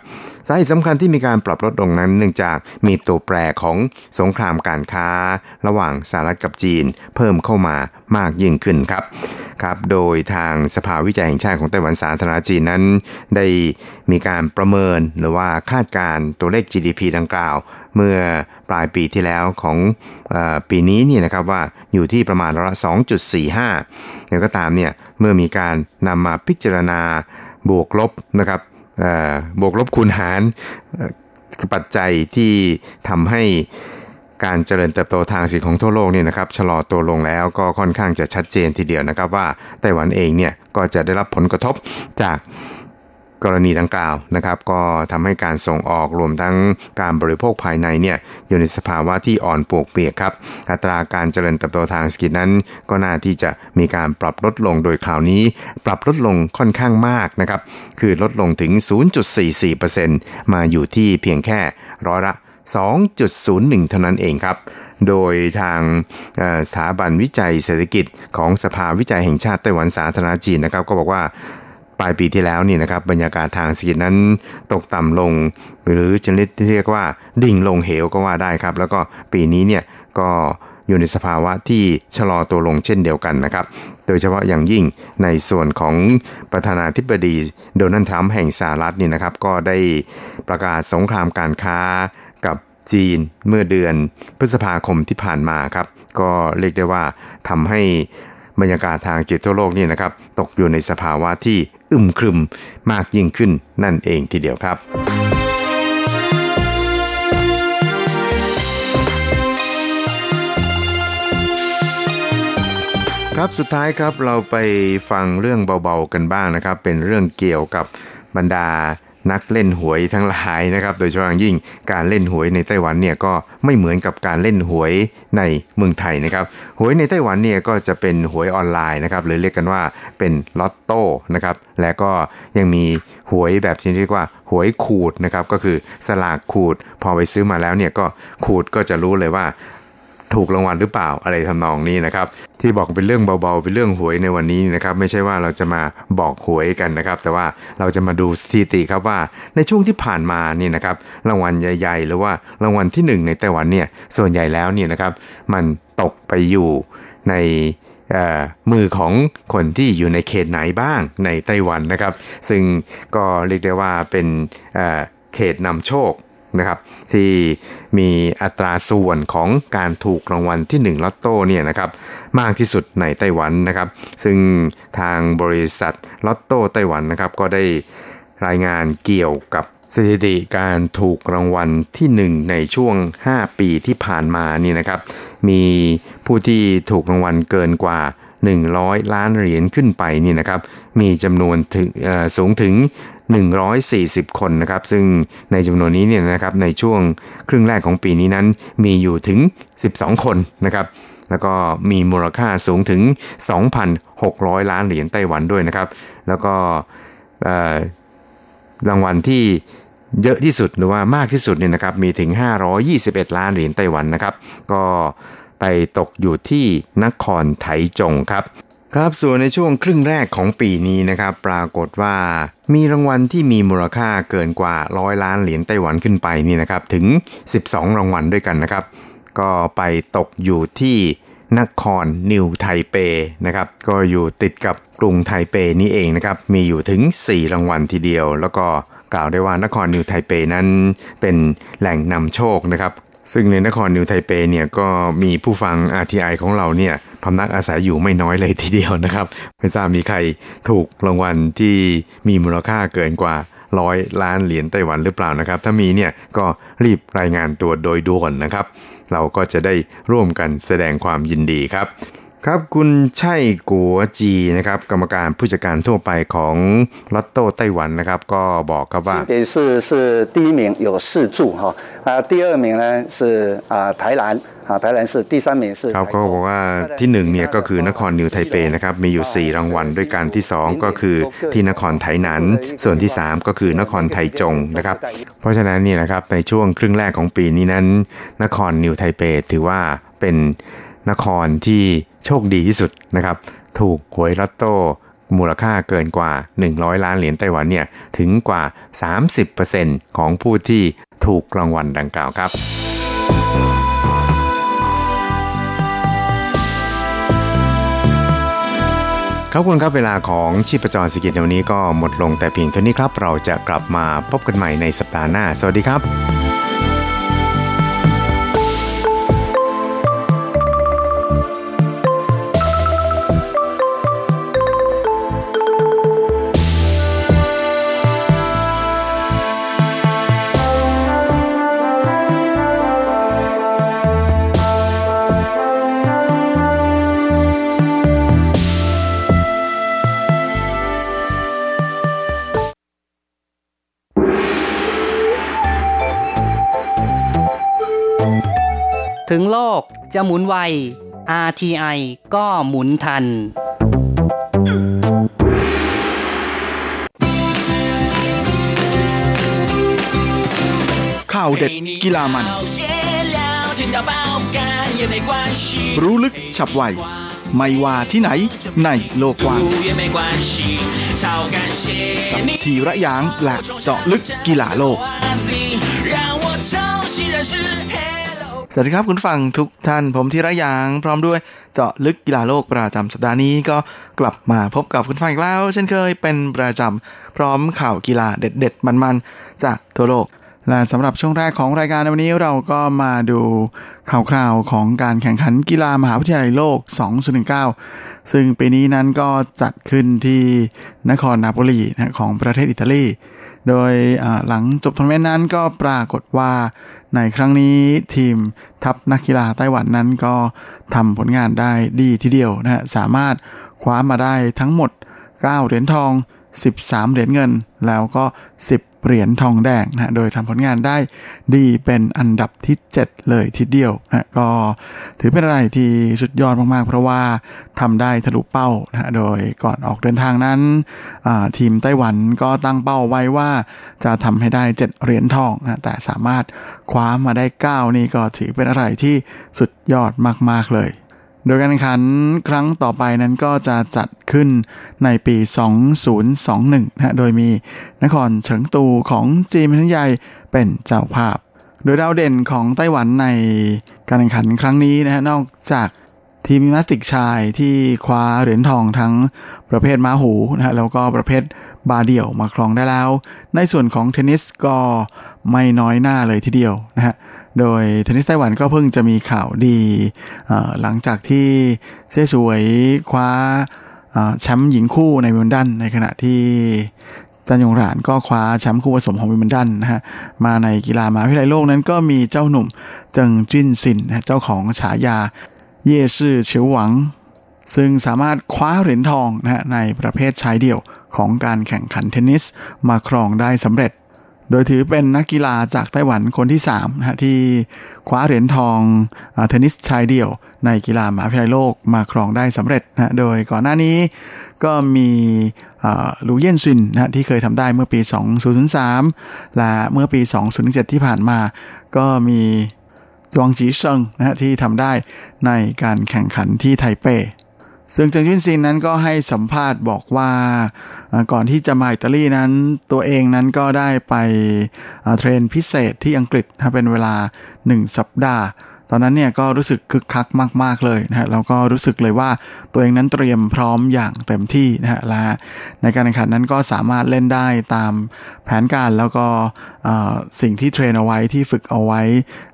สาเหตุสำคัญที่มีการปรับลดลงนั้น เนื่องจากมีตัวแปรของสงครามการค้า ระหว่างสหรัฐกับจีน เพิ่มเข้ามามากยิ่งขึ้นครับครับโดยทางสภาวิจัยแห่งชาติของไต้หวันสาธารณจีนนั้น ได้มีการประเมินหรือว่าคาดการตัวเลข GDP ดังกล่าว เมื่อปลายปีที่แล้วของอปีนี้นี่นะครับว่าอยู่ที่ประมาณร้อยละ2.45อย่างก็ตามเนี่ยเมื่อมีการนำมาพิจารณาบวกลบนะครับ บวกลบคูณหารปัจจัยที่ทำให้การเจริญเติบโตทางเศรษฐกิจของทั่วโลกเนี่ยนะครับชะลอตัวลงแล้วก็ค่อนข้างจะชัดเจนทีเดียวนะครับว่าไต้หวันเองเนี่ยก็จะได้รับผลกระทบจาก กรณีดังกล่าวนะครับ ก็ทำให้การส่งออกรวมทั้งการบริโภคภายในเนี่ยอยู่ในสภาวะที่อ่อนปวกเปียกครับ อัตราการเจริญเติบโตทางเศรษฐกิจนั้น ก็น่าที่จะมีการปรับลดลงโดยคราวนี้ ปรับลดลงค่อนข้างมากนะครับ คือลดลงถึง 0.44%มาอยู่ที่เพียงแค่ร้อยละ2.01 เท่านั้นเองครับ โดยทางสถาบันวิจัยเศรษฐกิจของสภาวิจัยแห่งชาติไต้หวันสาธารณจีนนะครับ ก็บอกว่า ปลายปีที่แล้วนี่นะครับบรรยากาศทางเศรษฐกิจนั้นตกต่ำลง หรือชนิดที่เรียกว่าดิ่งลงเหวก็ว่าได้ครับ แล้วก็ปีนี้เนี่ยก็อยู่ในสภาวะที่ชะลอตัวลงเช่นเดียวกันนะครับ โดยเฉพาะอย่างยิ่งในส่วนของประธานาธิบดีโดนัลด์ทรัมป์แห่งสหรัฐนี่นะครับ ก็ได้ประกาศสงครามการค้ากับจีนเมื่อเดือนพฤษภาคมที่ผ่านมาครับ ก็เรียกได้ว่าทำให้ บรรยากาศทางจิตทั่วโลกนี่นะครับ ตกอยู่ในสภาวะที่อึมครึมมากยิ่งขึ้นนั่นเองทีเดียวครับครับสุดท้ายครับเราไปฟังเรื่องเบาๆกันบ้างนะครับ เป็นเรื่องเกี่ยวกับบรรดา นักเล่นหวยทั้งหลายนะครับ โดยเฉพาะอย่างยิ่งการเล่นหวยในไต้หวันเนี่ยก็ไม่เหมือนกับการเล่นหวยในเมืองไทยนะครับหวยในไต้หวันเนี่ยก็จะเป็นหวยออนไลน์นะครับหรือเรียกกันว่าเป็นลอตโต้นะครับและก็ยังมีหวยแบบที่เรียกว่าหวยขูดนะครับก็คือสลากขูด พอไปซื้อมาแล้วเนี่ยก็ขูดก็จะรู้เลยว่า ถูกรางวัลหรือเปล่าอะไรทำนองนี้นะครับ ที่บอกเป็นเรื่องเบาๆ เป็นเรื่องหวยในวันนี้นะครับ ไม่ใช่ว่าเราจะมาบอกหวยกันนะครับ แต่ว่าเราจะมาดูสถิติครับว่า ในช่วงที่ผ่านมานี่นะครับรางวัลใหญ่ๆ หรือว่ารางวัลที่ 1 ในไต้หวันเนี่ยส่วนใหญ่แล้วเนี่ยนะครับ มันตกไปอยู่ในมือของคนที่อยู่ในเขตไหนบ้างในไต้หวันนะครับ ซึ่งก็เรียกได้ว่าเป็นเขตนำโชค นะครับที่มีอัตราส่วนของการถูกรางวัลที่ 1ลอตโต้เนี่ยนะครับมากที่สุดในไต้หวันนะครับ ซึ่งทางบริษัทลอตโต้ไต้หวันนะครับก็ได้รายงานเกี่ยวกับสถิติการถูกรางวัลที่ 1 ในช่วง 5 ปีที่ผ่านมานี่นะครับ มีผู้ที่ถูกรางวัลเกินกว่า 100 ล้านเหรียญขึ้นไปนี่นะครับมีจำนวนถึงสูงถึง 140 คนนะครับซึ่งในจำนวนนี้เนี่ยนะครับในช่วงครึ่งแรกของปีนี้นั้นมีอยู่ถึง 12 คนนะครับแล้วก็มีมูลค่าสูงถึง 2,600 ล้านเหรียญไต้หวันด้วยนะครับ แล้วก็รางวัลที่เยอะที่สุดหรือว่ามากที่สุดเนี่ยนะครับมีถึง 521 ล้านเหรียญไต้หวันนะครับ ก็ ไปตกอยู่ที่นครไถจงครับครับส่วนในช่วงครึ่งแรกของปีนี้นะครับปรากฏว่ามีรางวัลที่มีมูลค่าเกินกว่าร้อยล้านเหรียญไต้หวันขึ้นไปนี่นะครับถึง 12 รางวัลด้วยกันนะครับ ก็ไปตกอยู่ที่นครนิวไทเปนะครับก็อยู่ติดกับกรุงไทเปนี้เองนะครับมีอยู่ถึง 4 รางวัลทีเดียว แล้วก็กล่าวได้ว่านครนิวไทเปนั้นเป็นแหล่งนำโชคนะครับ ซึ่งในนครนิวไทเปเนี่ยก็มีผู้ฟัง RTI ของเราเนี่ยพำนักอาศัยอยู่ไม่น้อยเลยทีเดียวนะครับไม่ทราบมีใครถูกรางวัลที่มีมูลค่าเกินกว่าร้อยล้านเหรียญไต้หวันหรือเปล่านะครับ ถ้ามีเนี่ยก็รีบรายงานตัวโดยด่วนนะครับ เราก็จะได้ร่วมกันแสดงความยินดีครับ ครับคุณใช่กัวจีนะครับกรรมการผู้จัดการทั่วไปของลอตโต้ไต้หวันนะครับ ก็บอกครับว่าเป็น是是第一名有四注哈啊第二名呢是啊台南啊台南是第三名是ครับเขาบอกว่าที่หนึ่งเนี่ยก็คือนครนิวไทเปนะครับมีอยู่ 4 รางวัลด้วยกันที่ 2 ก็คือที่นครไทนันส่วนที่ 3 ก็คือนครไทจงนะครับ เพราะฉะนั้นเนี่ยนะครับในช่วงครึ่งแรกของปีนี้นั้น นครนิวไทเปถือว่าเป็นนครที่ โชคดีที่สุดนะครับ ถูกหวยลอตโต้มูลค่าเกินกว่า 100 ล้านเหรียญไต้หวันเนี่ย ถึงกว่า 30%ของผู้ที่ถูกรางวัลดังกล่าวครับ ครับคุณครับเวลาของชีพจรสกิจในวันนี้ก็หมดลงแต่เพียงเท่านี้ครับ เราจะกลับมาพบกันใหม่ในสัปดาห์หน้า สวัสดีครับ ถึงโลกจะหมุนไว RTI ก็หมุนทัน ข่าวเด็ดกีฬามัน รู้ลึกฉับไว ไม่ว่าที่ไหนในโลกกว้างทีระยางและเจาะลึกกีฬาโลก สวัสดีครับคุณฟังทุกท่านผมธีระยางพร้อมด้วยเจาะลึกกีฬาโลกประจำสัปดาห์นี้ก็กลับมาพบกับคุณฟังอีกแล้ว เช่นเคยเป็นประจำพร้อมข่าวกีฬาเด็ดๆ มันๆ จากทั่วโลก และสำหรับช่วงแรกของรายการในวันนี้เราก็มาดูข่าวคราวของการแข่งขันกีฬามหาวิทยาลัยโลก 2019 ซึ่งปีนี้นั้นก็จัดขึ้นที่นครนาโปลีของประเทศอิตาลี โดยหลังจบทัวร์นาเมนต์นั้นก็ปรากฏว่าในครั้งนี้ทีมทัพนักกีฬาไต้หวันนั้นก็ทำผลงานได้ดีทีเดียวนะฮะสามารถคว้ามาได้ทั้งหมด 9 เหรียญทอง 13 เหรียญเงิน แล้วก็ 10 เหรียญทองแดงนะโดยทำผลงานได้ดีเป็นอันดับที่ 7 เลยทีเดียวนะก็ถือเป็นอะไรที่สุดยอดมากๆ เพราะว่าทำได้ทะลุเป้านะโดยก่อนออกเดินทางนั้น ทีมไต้หวันก็ตั้งเป้าไว้ว่าจะทำให้ได้ 7 เหรียญทองนะแต่สามารถคว้ามาได้ 9 นี่ก็ถือเป็นอะไรที่สุดยอดมากๆเลย โดยการแข่งขันครั้งต่อไปนั้นก็จะจัดขึ้นในปี 2021นะโดยมีนครเฉิงตูของจีนแผ่นใหญ่เป็นเจ้าภาพ โดยดาวเด่นของไต้หวันในการแข่งขันครั้งนี้นะฮะนอกจากทีมยิมนาสติกชายที่คว้าเหรียญทองทั้งประเภทม้าหูนะฮะแล้วก็ประเภท บาร์เดี่ยวมาครองได้แล้ว ในส่วนของเทนนิสก็ไม่น้อยหน้าเลยทีเดียวนะฮะ โดยเทนนิสไต้หวันก็เพิ่งจะมีข่าวดีหลังจากที่เซสวยคว้าแชมป์หญิงคู่ในวิมเบิลดันในขณะที่จันยงหรานก็คว้าแชมป์คู่ผสมของวิมเบิลดันนะฮะมาในกีฬามหาวิทยาลัยโลกนั้นก็มีเจ้าหนุ่มเจิงจิ้นซินเจ้าของฉายาเย่ชื่อเฉียวหวัง ซึ่งสามารถคว้าเหรียญทองนะฮะในประเภทชายเดี่ยว ของการแข่งขันเทนนิสมาครองได้สำเร็จ โดยถือเป็นนักกีฬาจากไต้หวันคนที่3นะฮะที่คว้าเหรียญทองเทนนิสชายเดี่ยว ในกีฬามหาวิทยาลัยโลกมาครองได้สำเร็จนะโดยก่อนหน้านี้ก็มีลูเยนซินนะที่เคยทำได้เมื่อปี 2003 และเมื่อปี 2007 ที่ผ่านมา ก็มีจวงจีเซิงนะฮะที่ทำได้ในการแข่งขันที่ไทเป ซึ่งเจิงจินซินนั้นก็ให้สัมภาษณ์บอกว่าก่อนที่จะมาอิตาลีนั้นตัวเองนั้นก็ได้ไปเทรนพิเศษที่อังกฤษเป็นเวลา 1 สัปดาห์ ตอนนั้นเนี่ยก็รู้สึกคึกคักมาก ๆ เลยนะฮะแล้วก็รู้สึกเลยว่าตัวเองนั้นเตรียมพร้อมอย่างเต็มที่นะฮะและในการแข่งขันนั้นก็สามารถเล่นได้ตามแผนการแล้วก็สิ่งที่เทรนเอาไว้ที่ฝึกเอาไว้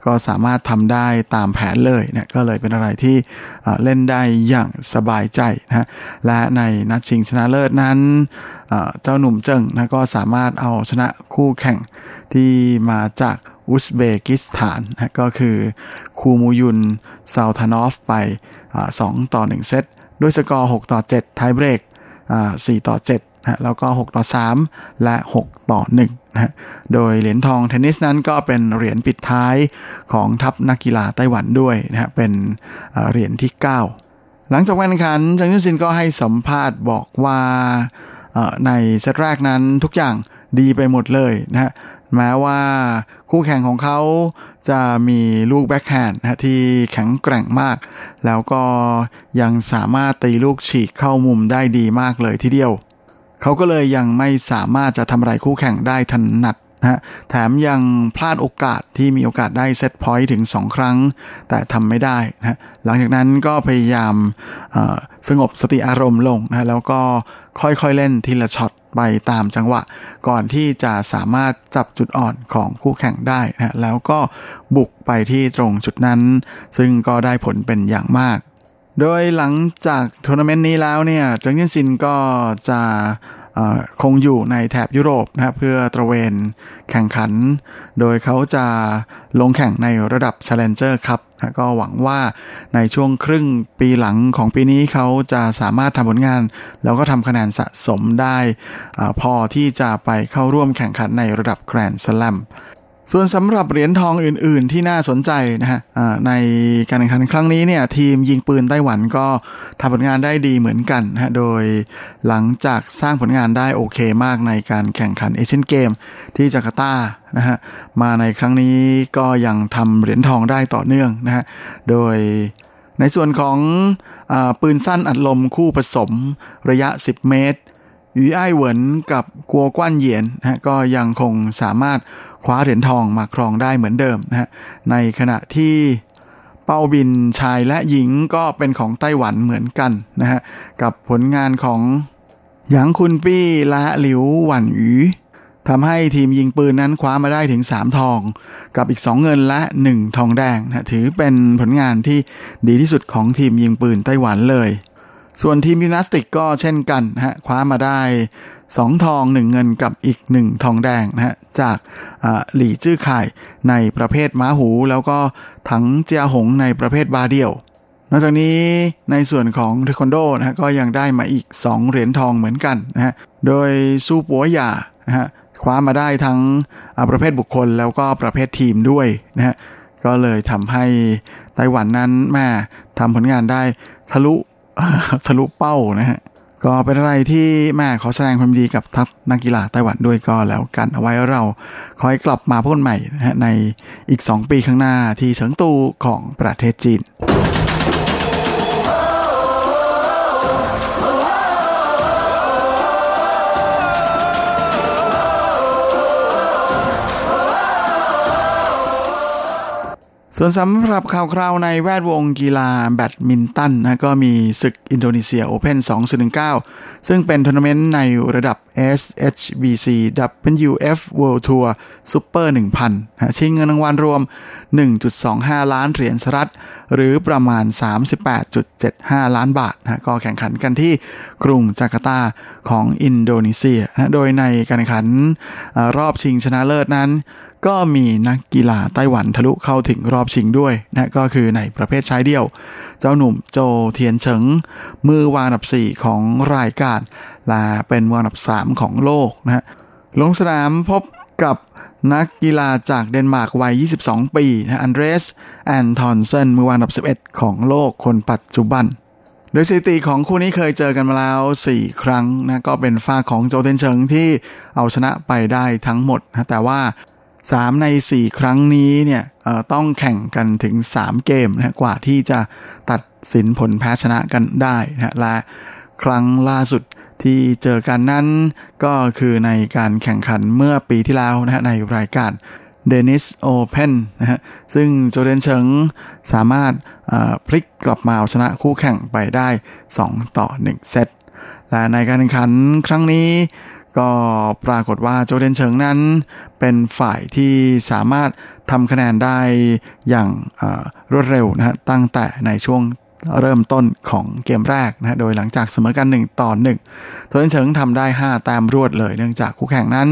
ก็สามารถทำได้ตามแผนเลยนะก็เลยเป็นอะไรที่เล่นได้อย่างสบายใจนะฮะและในนัดชิงชนะเลิศนั้นเจ้าหนุ่มเจิงนะก็สามารถเอาชนะคู่แข่งที่มาจาก อุซเบกิสถานนะก็คือคูมูยุนซาลทานอฟไปสองต่อ 1 เซต ด้วยสกอร์ 6 ต่อ 7 ไทเบรก4ต่อ7นะแล้วก็ 6 ต่อ 3 และ 6 ต่อ1นะโดยเหรียญทองเทนนิสนั้นก็เป็นเหรียญปิดท้ายของทัพนักกีฬาไต้หวันด้วยนะฮะเป็นเหรียญที่ 9 หลังจาการแข่งขันจังยุนซินก็ให้สัมภาษณ์บอกว่าในเซตแรกนั้นทุกอย่างดีไปหมดเลยนะฮะ แม้ว่าคู่แข่งของเขาจะมีลูกแบ็คแฮนด์ที่แข็งแกร่งมาก แล้วก็ยังสามารถตีลูกฉีกเข้ามุมได้ดีมากเลยทีเดียว เขาก็เลยยังไม่สามารถจะทำอะไรคู่แข่งได้ถนัดนะแถมยังพลาดโอกาสที่มีโอกาสได้ set point ถึง 2 ครั้ง แต่ทำไม่ได้นะหลังจากนั้นก็พยายามสงบสติอารมณ์ลงนะแล้วก็ค่อยๆเล่นทีละช็อต ไปตามจังหวะ ก่อนที่จะสามารถจับจุดอ่อนของคู่แข่งได้นะแล้วก็บุกไปที่ตรงจุดนั้น ซึ่งก็ได้ผลเป็นอย่างมาก โดยหลังจากทัวร์นาเมนต์นี้แล้วเนี่ยจังยินซินก็จะ คงอยู่ในแถบยุโรปนะครับเพื่อตระเวนแข่งขัน โดยเขาจะลงแข่งในระดับ Challenger ครับก็หวังว่าในช่วงครึ่งปีหลังของปีนี้เขาจะสามารถทำผลงาน แล้วก็ทำคะแนนสะสมได้อพอที่จะไปเข้าร่วมแข่งขันในระดับแกรนด์ ส่วนสำหรับเหรียญทองอื่น ๆ ที่น่าสนใจนะฮะในการแข่งขันครั้งนี้เนี่ยทีมยิงปืนไต้หวันก็ทำผลงานได้ดีเหมือนกันนะฮะโดยหลังจากสร้างผลงานได้โอเคมากในการแข่งขันเอเชียนเกมที่จาการ์ตานะฮะมาในครั้งนี้ก็ยังทำเหรียญทองได้ต่อเนื่องนะฮะโดยในส่วนของอปืนสั้นอัดลมคู่ผสมระยะ 10 เมตร ยูไอเหวินกับกัวกว้านเหยียนนะก็ยังคงสามารถคว้าเหรียญทองมาครองได้เหมือนเดิมนะฮะในขณะที่เป้าบินชายและหญิงก็เป็นของไต้หวันเหมือนกันนะฮะกับผลงานของหยางคุนปี้และหลิวหวันหยูทำให้ทีมยิงปืนนั้นคว้ามาได้ถึง 3 ทอง กับอีก 2 เงินและ 1 ทองแดงนะถือเป็นผลงานที่ดีที่สุดของทีมยิงปืนไต้หวันเลย ส่วนทีมยิมนาสติกก็เช่นกันนะฮะคว้ามาได้ 2 ทอง 1 เงินกับอีก 1 ทองแดงนะฮะจากหลี่จื้อไข่ในประเภทม้าหู แล้วก็ถังเจียหงในประเภทบาเดียวนอกจากนี้ในส่วนของเทควันโดนะฮะก็ยังได้มาอีก 2 เหรียญทองเหมือนกันนะฮะโดยซูปัวหยานะฮะคว้ามาได้ทั้งประเภทบุคคลแล้วก็ประเภททีมด้วยนะฮะก็เลยทำให้ไต้หวันนั้นแม่ทำผลงานได้ทะลุ ทะลุเป้านะฮะก็เป็นอะไรที่แม่ขอแสดงความดีกับทัพนักกีฬาไต้หวันด้วยก็แล้วกันเอาไว้เราคอยกลับมาพบกันใหม่นะฮะในอีก 2 ปีข้างหน้าที่เฉิงตูของประเทศจีน ส่วนสำหรับข่าวคราวในแวดวงกีฬาแบดมินตันนะก็มีศึกอินโดนีเซียโอเพน2019 ซึ่งเป็นทัวร์นาเมนต์ในระดับ HSBC BWF World Tour Super 1000นะชิงเงินรางวัลรวม 1.25 ล้านเหรียญสหรัฐ หรือประมาณ 38.75 ล้านบาทนะก็แข่งขันกันที่กรุงจาการ์ตาของอินโดนีเซียนะโดยในการแข่งขันรอบชิงชนะเลิศนั้น ก็มีนักกีฬาไต้หวันทะลุเข้าถึงรอบชิงด้วยนะก็คือในประเภทชายเดี่ยว เจ้าหนุ่มโจเทียนเฉิง มือวางอันดับ 4 ของรายการและเป็นมืออันดับ 3 ของโลกนะฮะลงสนามพบกับนักกีฬาจากเดนมาร์กวัย 22 ปีนะอันเดรส แอนทอนเซนมือวางอันดับ 11 ของโลกคนปัจจุบันโดยสถิติของคู่นี้เคยเจอกันมาแล้ว 4 ครั้งนะก็เป็นฝ้าของโจเทนเฉิงที่เอาชนะไปได้ทั้งหมดนะแต่ว่า 3 ใน 4 ครั้งนี้เนี่ยต้องแข่งกันถึง 3 เกมนะกว่าที่จะตัดสินผลแพ้ชนะกันได้นะและครั้งล่าสุดที่เจอกันนั้นก็คือในการแข่งขันเมื่อปีที่แล้วนะในรายการเดนิสโอเพนนะฮะซึ่งโจเดนเชิงสามารถพลิกกลับมาเอาชนะคู่แข่งไปได้ 2 ต่อ 1 เซตและในการแข่งขันครั้งนี้ ก็ปรากฏว่าโจเดนเฉิงนั้น เป็นฝ่ายที่สามารถทำคะแนนได้อย่างรวดเร็วนะฮะตั้งแต่ในช่วงเริ่มต้นของเกมแรกนะโดยหลังจากเสมอกัน 1 ต่อ1โจเดนเฉิงทำได้ 5 แต้มรวดเลยเนื่องจากคู่แข่งนั้น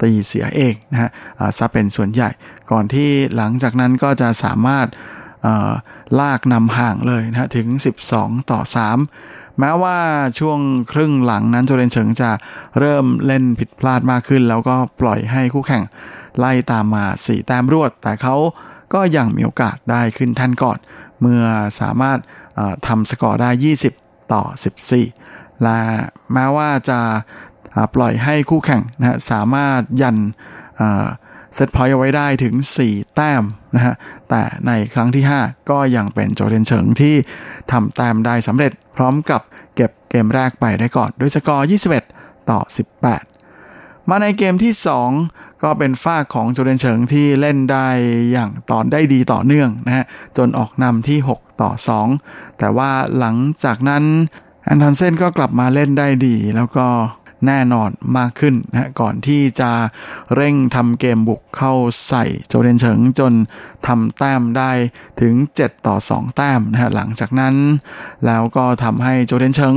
ตีเสียเองนะฮะซะเป็นส่วนใหญ่ ก่อนที่หลังจากนั้นก็จะสามารถลากนำห่างเลยนะถึง 12 ต่อ 3 แม้ว่าช่วงครึ่งหลังนั้นโจเรนเฉิงจะเริ่มเล่นผิดพลาดมากขึ้น แล้วก็ปล่อยให้คู่แข่งไล่ตามมา 4 แต้มรวด แต่เขาก็ยังมีโอกาสได้ขึ้นท่นก่อน เมื่อสามารถทำสกอร์ได้ 20 ต่อ 14 และแม้ว่าจะปล่อยให้คู่แข่งนะสามารถยัน เซตพอยต์เอาไว้ได้ถึง 4 แต้มนะฮะแต่ในครั้งที่ 5 ก็ยังเป็นโจเดนเฉิงที่ทำแต้มได้สำเร็จพร้อมกับเก็บเกมแรกไปได้ก่อนด้วยสกอร์ 21 ต่อ 18 มาในเกมที่ 2 ก็เป็นฝ้าของโจเดนเฉิงที่เล่นได้อย่างตอนได้ดีต่อเนื่องนะฮะจนออกนำที่ 6 ต่อ 2 แต่ว่าหลังจากนั้นแอนทอนเซนก็กลับมาเล่นได้ดีแล้วก็ แน่นอนมากขึ้นนะก่อนที่จะเร่งทำเกมบุกเข้าใส่โจเดนเฉิงจนทำแต้มได้ถึง 7 ต่อ 2 แต้มนะฮะหลังจากนั้น แล้วก็ทำให้โจเดนเฉิง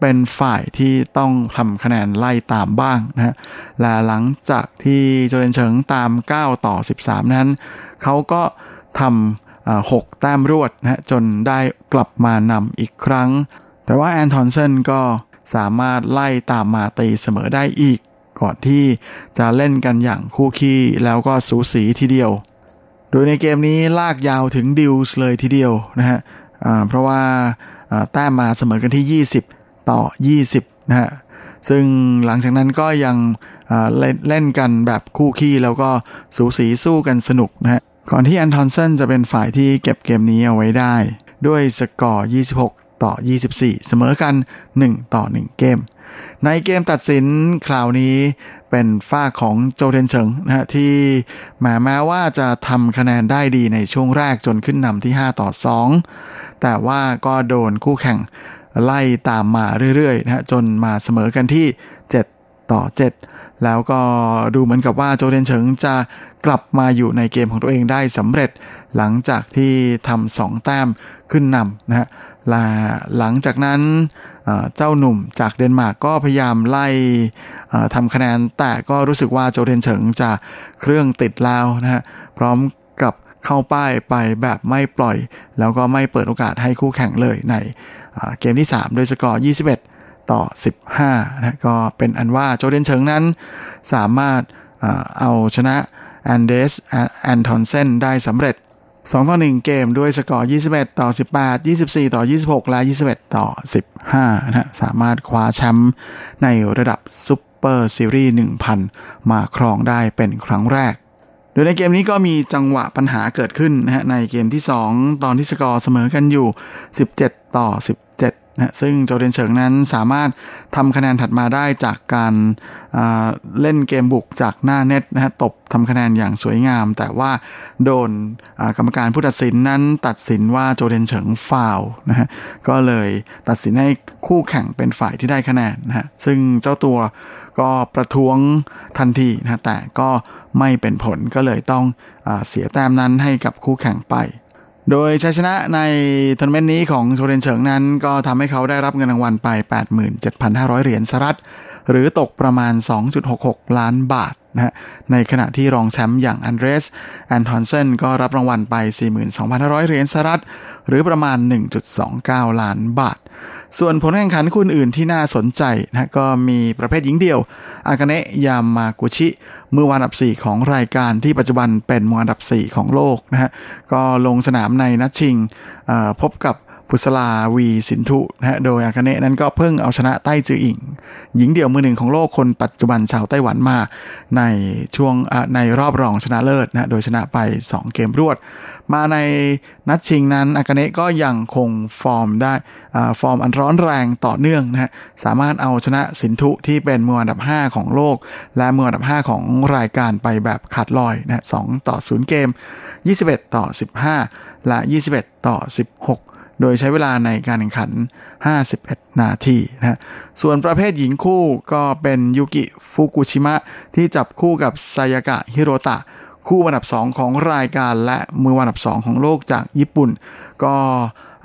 เป็นฝ่ายที่ต้องทำคะแนนไล่ตามบ้างนะฮะและหลังจากที่โจเดนเฉิงตาม 9 ต่อ 13 นั้น เขาก็ทำหกแต้มรวดนะจนได้กลับมานำอีกครั้ง แต่ว่าแอนทอนเซนก็ สามารถไล่ตามมาตีเสมอได้อีก ก่อนที่จะเล่นกันอย่างคู่ขี้แล้วก็สูสีทีเดียว โดยในเกมนี้ลากยาวถึงดิวส์เลยทีเดียวนะฮะเพราะว่าแต้มมาเสมอกันที่ 20 ต่อ 20 นะฮะซึ่งหลังจากนั้นก็ยังเล่นกันแบบคู่ขี้แล้วก็สูสีสู้กันสนุกนะฮะก่อนที่แอนทอนเซนจะเป็นฝ่ายที่เก็บเกมนี้เอาไว้ได้ ด้วยสกอร์ 26 ต่อ 24 เสมอกัน 1 ต่อ 1 เกม ในเกมตัดสินคราวนี้เป็นฝ้าของโจเทนเฉิงนะฮะที่แม้แม้ว่าจะทำคะแนนได้ดีในช่วงแรกจนขึ้นนำที่ 5 ต่อ 2 แต่ว่าก็โดนคู่แข่งไล่ตามมาเรื่อยๆนะฮะจนมาเสมอกันที่ 7 ต่อ 7 แล้วก็ดูเหมือนกับว่าโจเดนเฉิงจะกลับมาอยู่ในเกมของตัวเองได้สำเร็จ หลังจากที่ทำสองแต้มขึ้นนำนะฮะ หลังจากนั้นเจ้าหนุ่มจากเดนมาร์กก็พยายามไล่ทำคะแนน แต่ก็รู้สึกว่าโจเดนเฉิงจะเครื่องติดแล้วนะฮะพร้อมกับเข้าป้ายไปแบบไม่ปล่อย แล้วก็ไม่เปิดโอกาสให้คู่แข่งเลยในเกมที่ 3 โดยสกอร์ 21 ต่อ 15นะก็เป็นอันว่าโจเทียนเฉิงนั้นสามารถเอาชนะอันเดรสแอนทอนเซนได้สำเร็จ 2ต่อ1เกมด้วยสกอร์ 21 ต่อ 18 24 ต่อ 26 และ 21 ต่อ 15 นะสามารถคว้าแชมป์ในระดับซุปเปอร์ซีรีส์ 1,000 มาครองได้เป็นครั้งแรก โดยในเกมนี้ก็มีจังหวะปัญหาเกิดขึ้นนะฮะในเกมที่ 2 ตอนที่สกอร์เสมอกันอยู่ 17 ต่อ 18 นะซึ่งโจเดนเฉิงนั้นสามารถทำคะแนนถัดมาได้จากการเล่นเกมบุกจากหน้าเน็ตนะฮะตบทำคะแนนอย่างสวยงาม แต่ว่าโดนกรรมการผู้ตัดสินนั้นตัดสินว่าโจเดนเฉิงฟาวนะฮะก็เลยตัดสินให้คู่แข่งเป็นฝ่ายที่ได้คะแนนนะฮะซึ่งเจ้าตัวก็ประท้วงทันทีนะแต่ก็ไม่เป็นผลก็เลยต้องเอ่อเสียแต้มนั้นให้กับคู่แข่งไป โดยชัยชนะในทัวร์นาเมนต์นี้ของโจเทียนเฉิงนั้น ก็ทำให้เขาได้รับเงินรางวัลไป 87,500 เหรียญสหรัฐ หรือตกประมาณ 2.66 ล้านบาทนะฮะในขณะที่รองแชมป์อย่างอันเดรสแอนทอนเซนก็รับรางวัลไป 42,500 เหรียญสหรัฐ หรือประมาณ 1.29 ล้านบาท ส่วนผลแข่งขันคู่อื่นที่น่าสนใจนะก็มีประเภทหญิงเดี่ยว อากาเนะยามากุชิ มือวันอันดับ 4 ของรายการที่ปัจจุบันเป็นมืออันดับ 4 ของโลกนะฮะก็ลงสนามในนัดชิงพบกับ พุสลาวีสินทุนะฮะโดยอากาเนะนั้นก็เพิ่งเอาชนะไต้จืออิง หญิงเดี่ยวมือหนึ่งของโลกคนปัจจุบันชาวไต้หวันมา ในช่วงในรอบรองชนะเลิศนะโดยชนะไป 2 เกมรวด มาในนัดชิงนั้นอากาเนะก็ยังคงฟอร์มได้ฟอร์มอันร้อนแรงต่อเนื่องนะฮะสามารถเอาชนะสินทุที่เป็นมืออันดับ 5 ของโลก และมืออันดับ 5 ของรายการไปแบบขาดลอยนะสต่อ 0 เกม 21 ต่อ 15 และ 21 ต่อ 16 โดยใช้เวลาในการแข่งขัน 51 นาทีนะส่วนประเภทหญิงคู่ก็เป็นยุกิฟุกุชิมะที่จับคู่กับไซยากะฮิโรตะ คู่อันดับ 2 ของรายการและมืออันดับ 2 ของโลกจากญี่ปุ่น ก็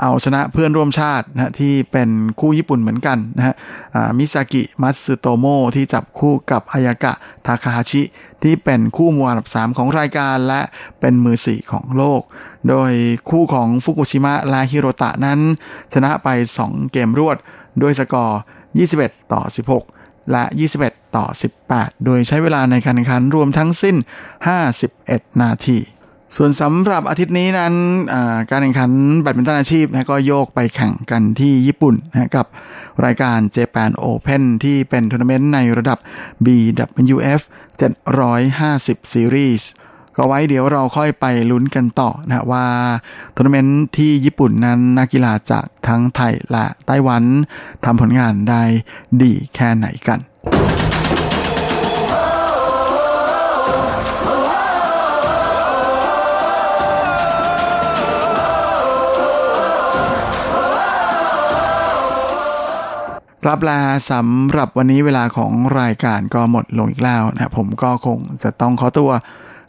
เอาชนะเพื่อนร่วมชาตินะที่เป็นคู่ญี่ปุ่นเหมือนกันนะฮะมิซากิมัตสึโตโมที่จับคู่กับอายากะทาคาฮาชิ ที่เป็นคู่มวยอันดับ 3 ของรายการและเป็นมือ 4 ของโลก โดยคู่ของฟุกุชิมะและฮิโรตะนั้น ชนะไป 2 เกมรวด ด้วยสกอร์ 21 ต่อ 16 และ 21 ต่อ 18 โดยใช้เวลาในการแข่งขันรวมทั้งสิ้น 51 นาที ส่วนสำหรับอาทิตย์นี้นั้นการแข่งขันแบดมินตันอาชีพนะก็โยกไปแข่งกันที่ญี่ปุ่นนะกับรายการ Japan Open ที่เป็นทัวร์นาเมนต์ในระดับ BWF 750 Series ก็ไว้เดี๋ยวเราค่อยไปลุ้นกันต่อนะว่าทัวร์นาเมนต์ที่ญี่ปุ่นนั้นนักกีฬาจากทั้งไทยและไต้หวันทำผลงานได้ดีแค่ไหนกัน รับลาสำหรับวันนี้เวลาของรายการก็หมดลงอีกแล้วนะผมก็คงจะต้องขอตัว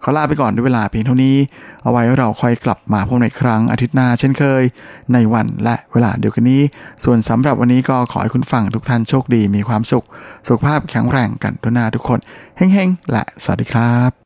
ขอลาไปก่อนด้วยเวลาเพียงเท่านี้ เอาไว้เราค่อยกลับมาพบในครั้งอาทิตย์หน้าเช่นเคย ในวันและเวลาเดียวกันนี้ ส่วนสำหรับวันนี้ก็ขอให้คุณฟังทุกท่านโชคดีมีความสุข สุขภาพแข็งแรงกันทุกหน้าทุกคนเฮ้งๆและสวัสดีครับ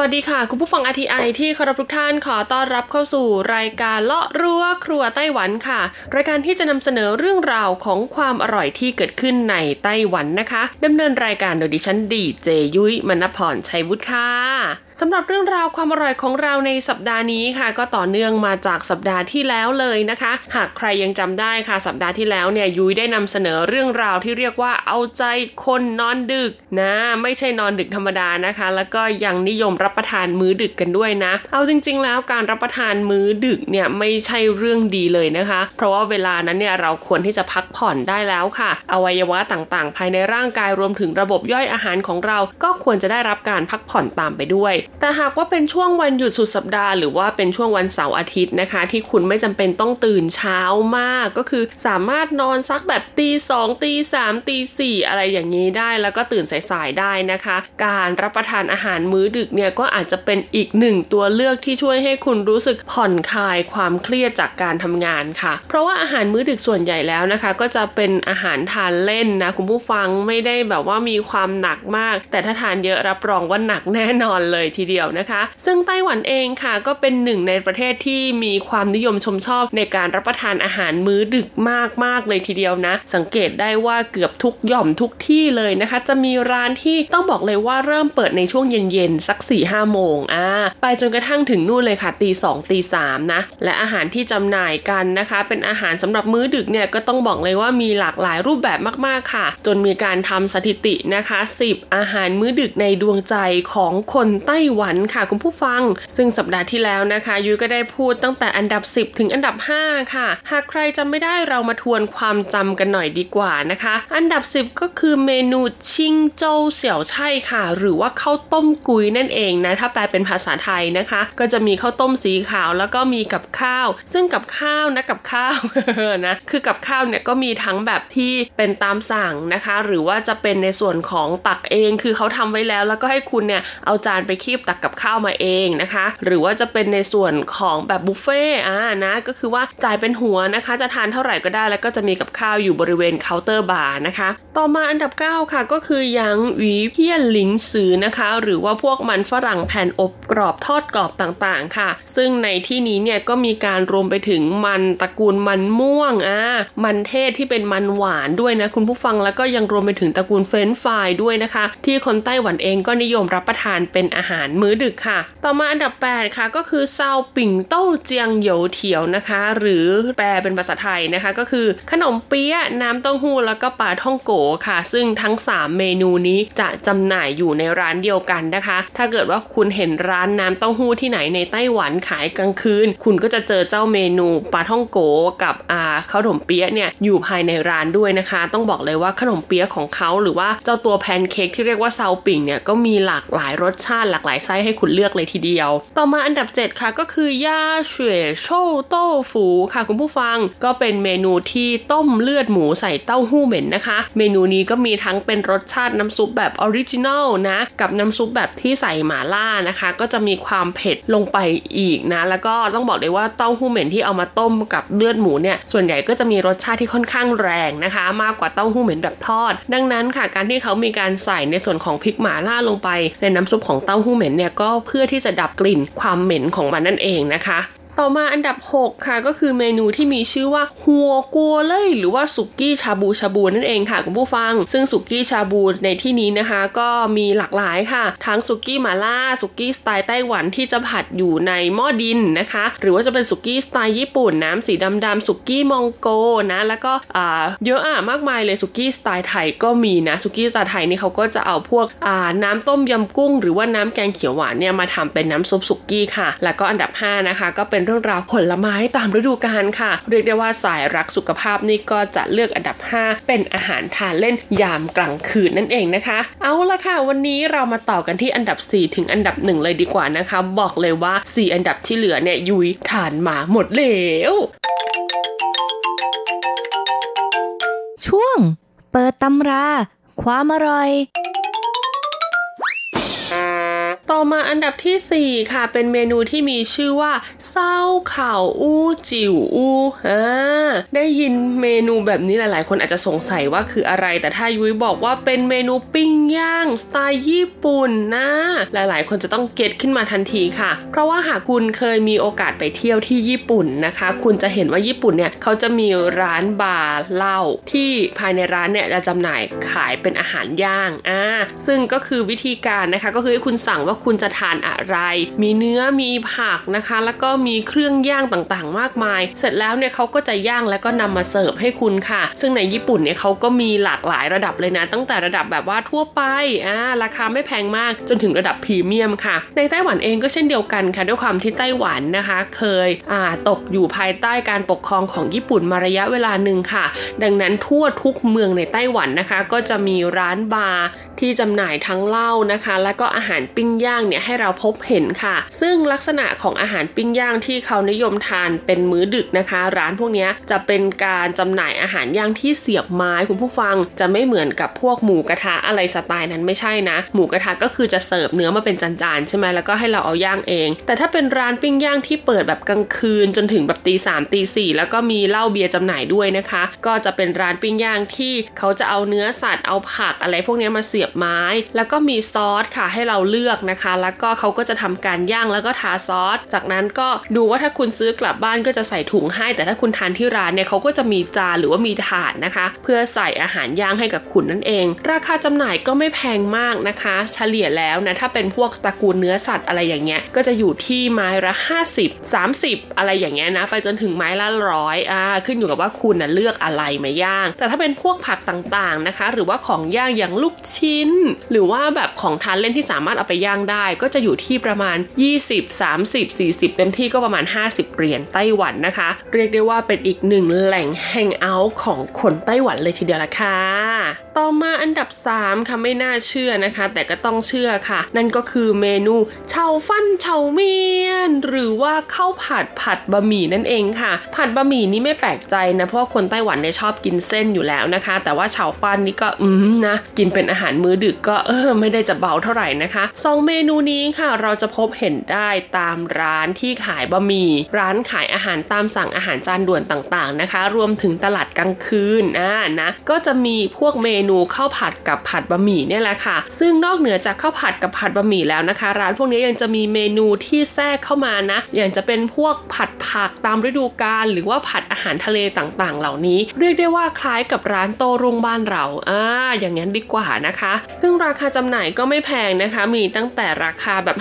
วัสดีค่ะ คุณผู้ฟัง RTI ที่เคารพทุกท่านขอต้อนรับเข้าสู่รายการเลาะรั้วครัวไต้หวันค่ะ รายการที่จะนำเสนอเรื่องราวของความอร่อยที่เกิดขึ้นในไต้หวันนะคะดำเนินรายการโดยดิฉันดีเจยุ้ยมณพรชัยวุฒิค่ะ สำหรับเรื่องราวความอร่อยของเราในสัปดาห์นี้ค่ะ ก็ต่อเนื่องมาจากสัปดาห์ที่แล้วเลยนะคะ หากใครยังจำได้ค่ะ สัปดาห์ที่แล้วเนี่ยยุ้ยได้นำเสนอเรื่องราวที่เรียกว่าเอาใจคนนอนดึกนะ ไม่ใช่นอนดึกธรรมดานะคะ แล้วก็ยังนิยมรับประทานมื้อดึกกันด้วยนะ เอาจริง ๆ แล้วการรับประทานมื้อดึกเนี่ยไม่ใช่เรื่องดีเลยนะคะ เพราะว่าเวลานั้นเนี่ยเราควรที่จะพักผ่อนได้แล้วค่ะ อวัยวะต่างๆ ภายในร่างกายรวมถึงระบบย่อยอาหารของเรา ก็ควรจะได้รับการพักผ่อนตามไปด้วยแต่หากว่าเป็นช่วงวันหยุดสุดสัปดาห์หรือว่าเป็นช่วงวันเสาร์อาทิตย์นะคะ ที่คุณไม่จำเป็นต้องตื่นเช้ามากก็คือสามารถนอนสักแบบตีสองตีสามตีสี่อะไรอย่างนี้ได้ แล้วก็ตื่นสายๆได้นะคะ การรับประทานอาหารมื้อดึกเนี่ยก็อาจจะเป็นอีกหนึ่งตัวเลือกที่ช่วยให้คุณรู้สึกผ่อนคลายความเครียดจากการทำงานค่ะ เพราะว่าอาหารมื้อดึกส่วนใหญ่แล้วนะคะ ก็จะเป็นอาหารทานเล่นนะคุณผู้ฟังไม่ได้แบบว่ามีความหนักมาก แต่ถ้าทานเยอะรับรองว่าหนักแน่นอนเลยทีเดียวนะคะ ซึ่งไต้หวันเองค่ะก็เป็นหนึ่งในประเทศที่มีความนิยมชมชอบในการรับประทานอาหารมื้อดึกมากๆเลยทีเดียวนะ สังเกตได้ว่าเกือบทุกหย่อมทุกที่เลยนะคะ จะมีร้านที่ต้องบอกเลยว่าเริ่มเปิดในช่วงเย็นๆสัก4ี่ห้าโมงอ่าไปจนกระทั่งถึงนู่นเลยค่ะตีสองตีสามนะและอาหารที่จำหน่ายกันนะคะ เป็นอาหารสำหรับมื้อดึกเนี่ยก็ต้องบอกเลยว่ามีหลากหลายรูปแบบมากๆค่ะ จนมีการทำสถิตินะคะ 10 อาหารมื้อดึกในดวงใจของคนไต้หวันค่ะคุณผู้ฟัง ซึ่งสัปดาห์ที่แล้วนะคะ ยุ้ยก็ได้พูดตั้งแต่อันดับ 10 ถึงอันดับ 5 ค่ะ หากใครจำไม่ได้เรามาทวนความจำกันหน่อยดีกว่านะคะ อันดับ 10 ก็คือเมนูชิงโจวเสี่ยวไช่ค่ะ หรือว่าข้าวต้มกุยนั่นเองนะถ้าแปลเป็นภาษาไทยนะคะ ก็จะมีข้าวต้มสีขาวแล้วก็มีกับข้าว ซึ่งกับข้าวนะกับข้าวนะคือกับข้าวเนี่ยก็มีทั้งแบบที่เป็นตามสั่งนะคะ หรือว่าจะเป็นในส่วนของตักเองคือเขาทำไว้แล้ว แล้วก็ให้คุณเนี่ยเอาจานไปคีบตักกับข้าวมาเองนะคะ หรือว่าจะเป็นในส่วนของแบบบุฟเฟ่อ่านะก็คือว่าจ่ายเป็นหัวนะคะ จะทานเท่าไหร่ก็ได้แล้วก็จะมีกับข้าวอยู่บริเวณเคาน์เตอร์บาร์นะคะ ต่อมาอันดับ 9 ค่ะก็คือ洋芋片零食นะคะ หรือว่าพวกมันฝรั่งแผ่นอบกรอบทอดกรอบต่างๆ ค่ะ ซึ่งในที่นี้เนี่ยก็มีการรวมไปถึงมันตระกูลมันม่วงอ่ามันเทศที่เป็นมันหวานด้วยนะคุณผู้ฟังแล้วก็ยังรวมไปถึงตระกูลเฟรนช์ฟรายด้วยนะคะ ที่คนไต้หวันเองก็นิยมรับประทานเป็นอาหารมื้อดึกค่ะ ต่อมาอันดับ 8 ค่ะ ก็คือเซาปิ่งเต้าเจียงเหยวเถียวนะคะ หรือแปลเป็นภาษาไทยนะคะ ก็คือขนมเปี๊ยะน้ำเต้าหู้แล้วก็ปลาท่องโกค่ะ ซึ่งทั้ง 3 เมนูนี้จะจำหน่ายอยู่ในร้านเดียวกันนะคะ ถ้าเกิดว่าคุณเห็นร้านน้ำเต้าหู้ที่ไหนในไต้หวันขายกลางคืน คุณก็จะเจอเจ้าเมนูปลาท่องโกกับอ่าข้าวขนมเปี๊ยะเนี่ยอยู่ภายในร้านด้วยนะคะ ต้องบอกเลยว่าขนมเปี๊ยะของเขาหรือว่าเจ้าตัวแพนเค้กที่เรียกว่าเซาปิ่งเนี่ยก็มีหลากหลายรสชาติหลากหลายไส้ให้คุณเลือกเลยทีเดียว ต่อมาอันดับ 7 ค่ะก็คือย่าเฉวยโชโต้ฝูค่ะคุณผู้ฟัง ก็เป็นเมนูที่ต้มเลือดหมูใส่เต้าหู้เหม็นนะคะ เมนูนี้ก็มีทั้งเป็นรสชาติน้ำซุปแบบออริจินัลนะ กับน้ำซุปแบบที่ใส่หมาล่านะคะ ก็จะมีความเผ็ดลงไปอีกนะ แล้วก็ต้องบอกเลยว่าเต้าหู้เหม็นที่เอามาต้มกับเลือดหมูเนี่ยส่วนใหญ่ก็จะมีรสชาติที่ค่อนข้างแรงนะคะ มากกว่าเต้าหู้เหม็นแบบทอด ดังนั้นค่ะการที่เขามีการใส่ในส่วนของพริกหมาล่าลงไปในน้ำซุปของเต้าหู้เหม็นเนี่ยก็เพื่อที่จะดับกลิ่นความเหม็นของมันนั่นเองนะคะ ต่อมาอันดับ 6 ค่ะ ก็คือเมนูที่มีชื่อว่าหัวกัวเลยหรือว่าสุกี้ชาบูชาบูนั่นเองค่ะคุณผู้ฟัง ซึ่งสุกี้ชาบูในที่นี้นะคะ ก็มีหลากหลายค่ะ ทั้งสุกี้หมาล่าสุกี้สไตล์ไต้หวันที่จะผัดอยู่ในหม้อดินนะคะ หรือว่าจะเป็นสุกี้สไตล์ญี่ปุ่นน้ำสีดำๆสุกี้มองโกนะแล้วก็อ่าเยอะอะมากมายเลยสุกี้สไตล์ไทยก็มีนะสุกี้สไตล์ไทยนี่เขาก็จะเอาพวกอ่าน้ำต้มยำกุ้ง หรือว่าน้ำแกงเขียวหวานเนี่ยมาทำเป็นน้ำซุปสุกี้ค่ะ แล้วก็อันดับ 5 นะคะ ก็เป็นรื่องราวผลไม้ตามฤดูกาลค่ะ เรียกได้ว่าสายรักสุขภาพนี่ก็จะเลือกอันดับ 5 เป็นอาหารทานเล่นยามกลางคืนนั่นเองนะคะ เอาละค่ะ วันนี้เรามาต่อกันที่อันดับ 4 ถึงอันดับ 1 เลยดีกว่านะคะ บอกเลยว่า 4 อันดับที่เหลือเนี่ยยุยทานมาหมดแล้วช่วง เปิดตำรา ความอร่อย ต่อมาอันดับทีสี่ 4 ค่ะ เป็นเมนูที่มีชื่อว่าเศร้าข่าวอู้จิ๋วอู้อ่าได้ยินเมนูแบบนี้หลาย ๆ คนอาจจะสงสัยว่าคืออะไร แต่ถ้ายุ้ยบอกว่าเป็นเมนูปิ้งย่างสไตล์ญี่ปุ่นนะ หลาย ๆ คนจะต้องเก็ตขึ้นมาทันทีค่ะ เพราะว่าหากคุณเคยมีโอกาสไปเที่ยวที่ญี่ปุ่นนะคะ คุณจะเห็นว่าญี่ปุ่นเนี่ยเขาจะมีร้านบาร์เหล้าที่ภายในร้านเนี่ยจะจำหน่ายขายเป็นอาหารย่างอ่าซึ่งก็คือวิธีการนะคะก็คือให้คุณสั่งว่าคุณจะทานอะไร มีเนื้อมีผักนะคะ แล้วก็มีเครื่องย่างต่างๆ มากมาย เสร็จแล้วเนี่ยเขาก็จะย่างแล้วก็นำมาเสิร์ฟให้คุณค่ะ ซึ่งในญี่ปุ่นเนี่ยเขาก็มีหลากหลายระดับเลยนะ ตั้งแต่ระดับแบบว่าทั่วไปอ่าราคาไม่แพงมากจนถึงระดับพรีเมียมค่ะ ในไต้หวันเองก็เช่นเดียวกันค่ะ ด้วยความที่ไต้หวันนะคะ เคยอ่าตกอยู่ภายใต้การปกครองของญี่ปุ่นมาระยะเวลาหนึ่งค่ะ ดังนั้นทั่วทุกเมืองในไต้หวันนะคะ ก็จะมีร้านบาร์ที่จำหน่ายทั้งเหล้านะคะ แล้วก็อาหารปิ้งย่างเนี่ยให้เราพบเห็นค่ะ ซึ่งลักษณะของอาหารปิ้งย่างที่เขานิยมทานเป็นมื้อดึกนะคะ ร้านพวกนี้จะเป็นการจำหน่ายอาหารย่างที่เสียบไม้คุณผู้ฟังจะไม่เหมือนกับพวกหมูกระทะอะไรสไตล์นั้นไม่ใช่นะ หมูกระทะก็คือจะเสิร์ฟเนื้อมาเป็นจานๆใช่ไหมแล้วก็ให้เราเอาย่างเอง แต่ถ้าเป็นร้านปิ้งย่างที่เปิดแบบกลางคืนจนถึงแบบตีสามตีสี่แล้วก็มีเหล้าเบียร์จำหน่ายด้วยนะคะ ก็จะเป็นร้านปิ้งย่างที่เขาจะเอาเนื้อสัตว์เอาผักอะไรพวกนี้มาเสียบไม้ แล้วก็มีซอสค่ะให้เราเลือกนะคะ แล้วก็เขาก็จะทำการย่างแล้วก็ทาซอส จากนั้นก็ดูว่าถ้าคุณซื้อกลับบ้านก็จะใส่ถุงให้ แต่ถ้าคุณทานที่ร้านเนี่ยเขาก็จะมีจานหรือว่ามีถาดนะคะ เพื่อใส่อาหารย่างให้กับคุณนั่นเอง ราคาจำหน่ายก็ไม่แพงมากนะคะ เฉลี่ยแล้วนะถ้าเป็นพวกตระกูลเนื้อสัตว์อะไรอย่างเงี้ยก็จะอยู่ที่ไม้ละ 50 30 อะไรอย่างเงี้ยนะ ไปจนถึงไม้ละร้อยอ่าขึ้นอยู่กับว่าคุณนะเลือกอะไรมาย่าง แต่ถ้าเป็นพวกผักต่างๆนะคะ หรือว่าของย่างอย่างลูกชิ้น หรือว่าแบบของทานเล่นที่สามารถเอาไปย่างได้ ก็จะอยู่ที่ประมาณ 20 30 40 เต็มที่ก็ประมาณ 50 เหรียญไต้หวันนะคะ เรียกได้ว่าเป็นอีกหนึ่งแหล่งแฮงเอาท์ของคนไต้หวันเลยทีเดียวละค่ะ ต่อมาอันดับ 3 ค่ะไม่น่าเชื่อนะคะ แต่ก็ต้องเชื่อค่ะ นั่นก็คือเมนูเฉาฟันเฉาเมียน หรือว่าข้าวผัดผัดบะหมี่นั่นเองค่ะ ผัดบะหมี่นี่ไม่แปลกใจนะเพราะคนไต้หวันเนี่ยชอบกินเส้นอยู่แล้วนะคะ แต่ว่าเฉาฟันนี่ก็อืมนะกินเป็นอาหารมื้อดึกก็เออไม่ได้จะเบาเท่าไหร่นะคะสองเมมนูนี้ค่ะ เราจะพบเห็นได้ตามร้านที่ขายบะหมี่ร้านขายอาหารตามสั่งอาหารจานด่วนต่างๆนะคะ รวมถึงตลาดกลางคืนอ่านะก็จะมีพวกเมนูข้าวผัดกับผัดบะหมี่เนี่ยแหละค่ะ ซึ่งนอกเหนือจากข้าวผัดกับผัดบะหมี่แล้วนะคะ ร้านพวกนี้ยังจะมีเมนูที่แทรกเข้ามานะ อย่างจะเป็นพวกผัดผักตามฤดูกาลหรือว่าผัดอาหารทะเลต่างๆ เหล่านี้ เรียกได้ว่าคล้ายกับร้านโตรุ่งบ้านเราอ่าอย่างนั้นดีกว่านะคะ ซึ่งราคาจำหน่ายก็ไม่แพงนะคะ มีตั้งแต่แต่ราคาแบบ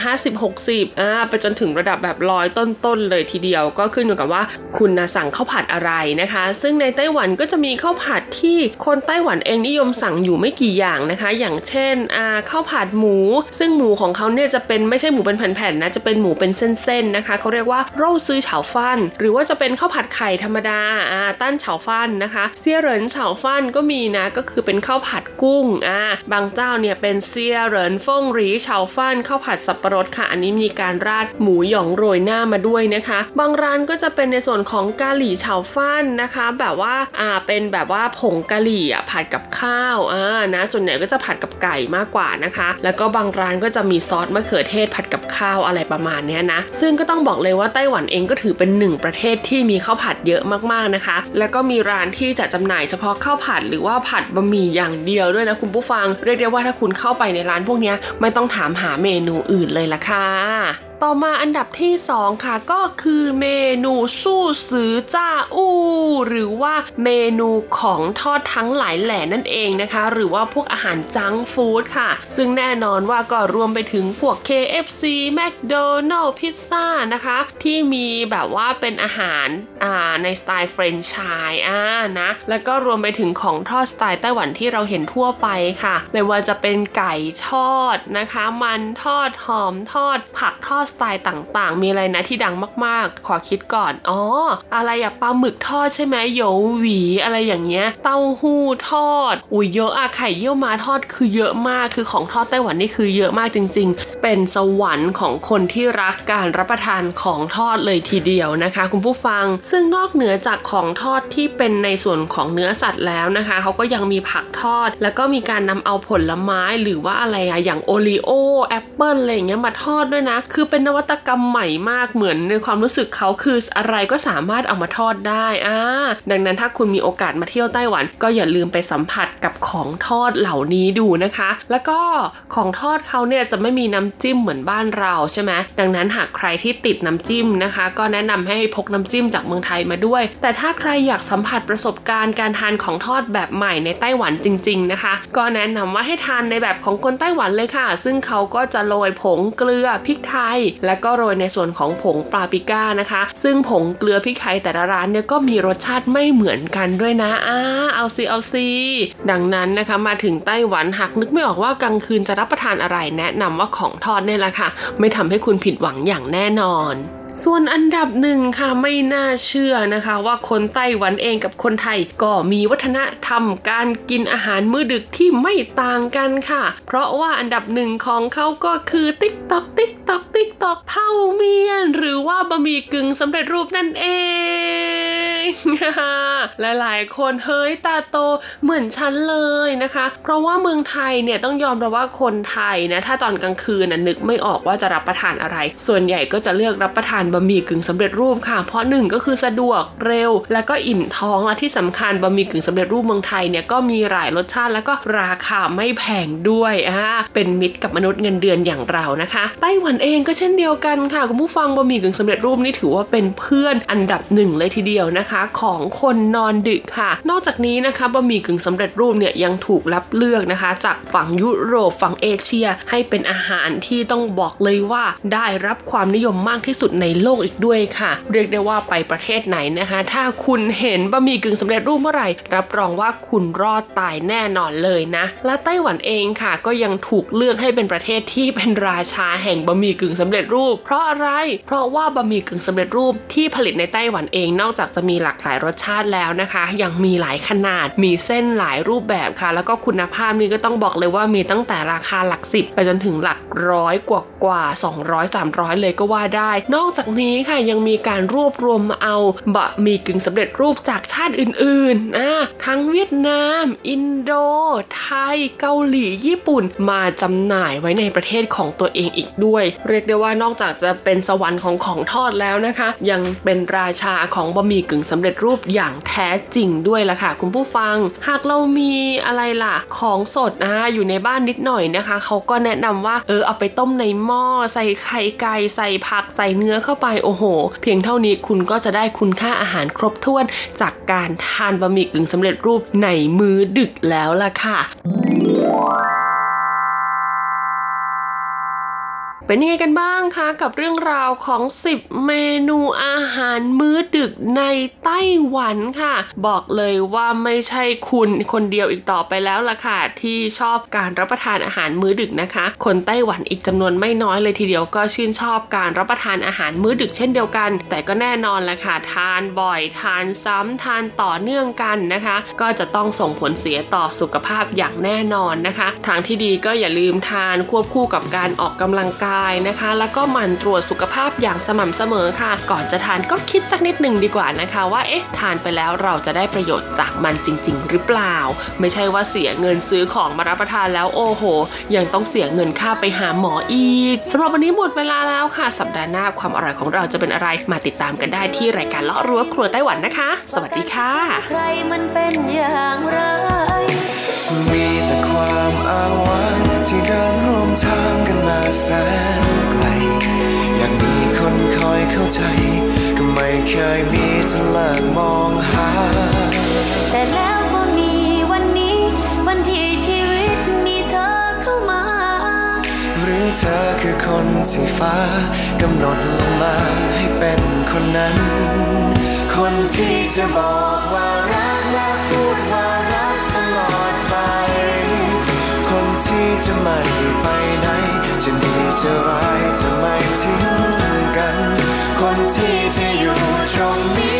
50-60อ่าไปจนถึงระดับแบบร้อยต้นๆเลยทีเดียว ก็ขึ้นอยู่กับว่าคุณนะสั่งข้าวผัดอะไรนะคะ ซึ่งในไต้หวันก็จะมีข้าวผัดที่คนไต้หวันเองนิยมสั่งอยู่ไม่กี่อย่างนะคะ อย่างเช่นอ่าข้าวผัดหมู ซึ่งหมูของเขาเนี่ยจะเป็นไม่ใช่หมูเป็นแผ่นๆนะจะเป็นหมูเป็นเส้นๆนะคะเขาเรียกว่าโร่ซื้อเฉาฟันหรือว่าจะเป็นข้าวผัดไข่ธรรมดาอ่าตั้นเฉาฟันนะคะเซี่ยเหรินเฉาฟันก็มีนะก็คือเป็นข้าวผัดกุ้งอ่าบางเจ้าเนี่ยเป็นเซี่ยเหรินฟงหรีเฉาฟันข้าวผัดสับปะรดค่ะ อันนี้มีการราดหมูหยองโรยหน้ามาด้วยนะคะ บางร้านก็จะเป็นในส่วนของกะหรี่เฉาฟันนะคะ แบบว่าอ่าเป็นแบบว่าผงกะหรี่อะผัดกับข้าวอ่านะส่วนใหญ่ก็จะผัดกับไก่มากกว่านะคะ แล้วก็บางร้านก็จะมีซอสมะเขือเทศผัดกับข้าวอะไรประมาณนี้นะ ซึ่งก็ต้องบอกเลยว่าไต้หวันเองก็ถือเป็นหนึ่งประเทศที่มีข้าวผัดเยอะมากๆนะคะ แล้วก็มีร้านที่จะจำหน่ายเฉพาะข้าวผัดหรือว่าผัดบะหมี่อย่างเดียวด้วยนะคุณผู้ฟัง เรียกได้ว่าถ้าคุณเข้าไปในร้านพวกนี้ไม่ต้องถามหาเมนูอื่นเลยล่ะค่ะ ต่อมาอันดับที่ 2 ค่ะ ก็คือเมนูสู้สือจ้าอู้หรือว่าเมนูของทอดทั้งหลายแหล่นั่นเองนะคะ หรือว่าพวกอาหาร junk food ค่ะ ซึ่งแน่นอนว่าก็รวมไปถึงพวก KFC McDonald พิซซ่านะคะ ที่มีแบบว่าเป็นอาหารอ่าในสไตล์แฟรนไชส์อ่านะแล้วก็รวมไปถึงของทอดสไตล์ไต้หวันที่เราเห็นทั่วไปค่ะ ไม่ว่าจะเป็นไก่ทอดนะคะ มันทอดหอมทอดผักทอดสไตล์ต่างๆ มีอะไรนะที่ดังมากๆ ขอคิดก่อน อ๋อ อะไรอะปลาหมึกทอดใช่ไหมโยหวีอะไรอย่างเงี้ย เต้าหู้ทอด อุ้ยเยอะอะไข่เยี่ยวม้าทอดคือเยอะมาก คือของทอดไต้หวันนี่คือเยอะมากจริง ๆ เป็นสวรรค์ของคนที่รักการรับประทานของทอดเลยทีเดียวนะคะ คุณผู้ฟัง ซึ่งนอกเหนือจากของทอดที่เป็นในส่วนของเนื้อสัตว์แล้วนะคะ เขาก็ยังมีผักทอด แล้วก็มีการนำเอาผลไม้หรือว่าอะไรอะอย่างโอรีโอแอปเปิลอะไรอย่างเงี้ยมาทอดด้วยนะ คือเป็นนวัตกรรมใหม่มากเหมือนในความรู้สึกเขาคืออะไรก็สามารถเอามาทอดได้อ่าดังนั้นถ้าคุณมีโอกาสมาเที่ยวไต้หวัน ก็อย่าลืมไปสัมผัสกับของทอดเหล่านี้ดูนะคะ แล้วก็ของทอดเขาเนี่ยจะไม่มีน้ำจิ้มเหมือนบ้านเราใช่ไหมดังนั้นหากใครที่ติดน้ำจิ้มนะคะ ก็แนะนำให้พกน้ำจิ้มจากเมืองไทยมาด้วย แต่ถ้าใครอยากสัมผัสประสบการณ์การทานของทอดแบบใหม่ในไต้หวันจริง ๆนะคะ ก็แนะนำว่าให้ทานในแบบของคนไต้หวันเลยค่ะ ซึ่งเขาก็จะโรยผงเกลือพริกไทยและก็โรยในส่วนของผงปาปริก้านะคะ ซึ่งผงเกลือพริกไทยแต่ละร้านเนี่ยก็มีรสชาติไม่เหมือนกันด้วยนะอ้าเอาซิเอาซิดังนั้นนะคะมาถึงไต้หวันหากนึกไม่ออกว่ากลางคืนจะรับประทานอะไรแนะนำว่าของทอดเนี่ยแหละค่ะ ไม่ทำให้คุณผิดหวังอย่างแน่นอน ส่วนอันดับหนึ่งค่ะไม่น่าเชื่อนะคะ ว่าคนไต้หวันเองกับคนไทยก็มีวัฒนธรรมการกินอาหารมื้อดึกที่ไม่ต่างกันค่ะ เพราะว่าอันดับหนึ่งของเขาก็คือติ๊กตอกติ๊กตอกติ๊กตอกเผาเมียน หรือว่าบะหมี่กึ่งสำเร็จรูปนั่นเอง หลายๆ คนเฮ้ยตาโตเหมือนฉันเลยนะคะ เพราะว่าเมืองไทยเนี่ยต้องยอมรับว่าคนไทยนะถ้าตอนกลางคืนน่ะนึกไม่ออกว่าจะรับประทานอะไร ส่วนใหญ่ก็จะเลือกรับประทานบะหมี่กึ่งสำเร็จรูปค่ะ เพราะหนึ่งก็คือสะดวกเร็ว แล้วก็อิ่มท้องและที่สำคัญบะหมี่กึ่งสำเร็จรูปเมืองไทยเนี่ยก็มีหลายรสชาติแล้วก็ราคาไม่แพงด้วยอ่าเป็นมิตรกับมนุษย์เงินเดือนอย่างเรานะคะไต้หวันเองก็เช่นเดียวกันค่ะคุณผู้ฟังบะหมี่กึ่งสำเร็จรูปนี่ถือว่าเป็นเพื่อนอันดับหนึ่งเลยทีเดียวนะคะของคนนอนดึกค่ะ นอกจากนี้นะคะบะหมี่กึ่งสำเร็จรูปเนี่ยยังถูกรับเลือกนะคะ จากฝั่งยุโรปฝั่งเอเชีย ให้เป็นอาหารที่ต้องบอกเลยว่าได้รับความนิยมมากที่สุดในโลกอีกด้วยค่ะ เรียกได้ว่าไปประเทศไหนนะคะ ถ้าคุณเห็นบะหมี่กึ่งสำเร็จรูปเมื่อไหร่ รับรองว่าคุณรอดตายแน่นอนเลยนะ และไต้หวันเองค่ะ ก็ยังถูกเลือกให้เป็นประเทศที่เป็นราชาแห่งบะหมี่กึ่งสำเร็จรูป เพราะอะไร เพราะว่าบะหมี่กึ่งสำเร็จรูปที่ผลิตในไต้หวันเองนอกจากจะมีหลากหลายรสชาติแล้วนะคะ ยังมีหลายขนาด มีเส้นหลายรูปแบบค่ะ แล้วก็คุณภาพนี่ก็ต้องบอกเลยว่ามีตั้งแต่ราคาหลักสิบไปจนถึงหลักร้อยกว่ากว่า200 300 เลยก็ว่าได้ นอกจากนี้ค่ะยังมีการรวบรวมมาเอาบะหมี่กึ่งสำเร็จรูปจากชาติอื่นๆนะทั้งเวียดนาม อินโด ไทย เกาหลี ญี่ปุ่น มาจำหน่ายไว้ในประเทศของตัวเองอีกด้วย เรียกได้ว่านอกจากจะเป็นสวรรค์ของของทอดแล้วนะคะ ยังเป็นราชาของบะหมี่กึ่งสำเร็จรูปอย่างแท้จริงด้วยล่ะค่ะ คุณผู้ฟัง หากเรามีอะไรล่ะของสดนะอยู่ในบ้านนิดหน่อยนะคะ เขาก็แนะนำว่าเออเอาไปต้มในหม้อใส่ไข่ไก่ใส่ผักใส่เนื้อเข้าไปโอ้โห เพียงเท่านี้คุณก็จะได้คุณค่าอาหารครบถ้วน จากการทานบะหมี่กึ่งสำเร็จรูปในมื้อดึกแล้วล่ะค่ะ เป็นยังไงกันบ้างคะกับเรื่องราวของ 10 เมนูอาหารมื้อดึกในไต้หวันค่ะ บอกเลยว่าไม่ใช่คุณคนเดียวอีกต่อไปแล้วล่ะค่ะ ที่ชอบการรับประทานอาหารมื้อดึกนะคะ คนไต้หวันอีกจำนวนไม่น้อยเลยทีเดียวก็ชื่นชอบการรับประทานอาหารมื้อดึกเช่นเดียวกัน แต่ก็แน่นอนแหละค่ะ ทานบ่อยทานซ้ำทานต่อเนื่องกันนะคะ ก็จะต้องส่งผลเสียต่อสุขภาพอย่างแน่นอนนะคะ ทางที่ดีก็อย่าลืมทานควบคู่กับการออกกำลังกายนะคะ แล้วก็หมั่นตรวจสุขภาพอย่างสม่ำเสมอค่ะ ก่อนจะทานก็คิดสักนิดหนึ่งดีกว่านะคะ ว่าเอ๊ะทานไปแล้วเราจะได้ประโยชน์จากมันจริง ๆ หรือเปล่า ไม่ใช่ว่าเสียเงินซื้อของมารับประทานแล้วโอ้โห ยังต้องเสียเงินค่าไปหาหมออีกสำหรับวันนี้หมดเวลาแล้วค่ะ สัปดาห์หน้าความอร่อยของเราจะเป็นอะไรมาติดตามกันได้ที่รายการเลาะรั้วครัวไต้หวันนะคะ สวัสดีค่ะใครมันเป็นอย่างไรมีแต่ความอ้างว้าง ที่เดินร่วมทางกันมาแสนไกล อยากมีคนคอยเข้าใจ ก็ไม่เคยมีจะเลิกมองหา แต่แล้วก็มีวันนี้ วันที่ชีวิตมีเธอเข้ามา หรือเธอคือคนที่ฟ้ากำหนดลงมาให้เป็นคนนั้น คนที่จะบอกว่ารักและพูดว่า จะไม่ไปไหน จะดีจะร้ายจะไม่ทิ้งกัน คนที่จะอยู่ตรงนี้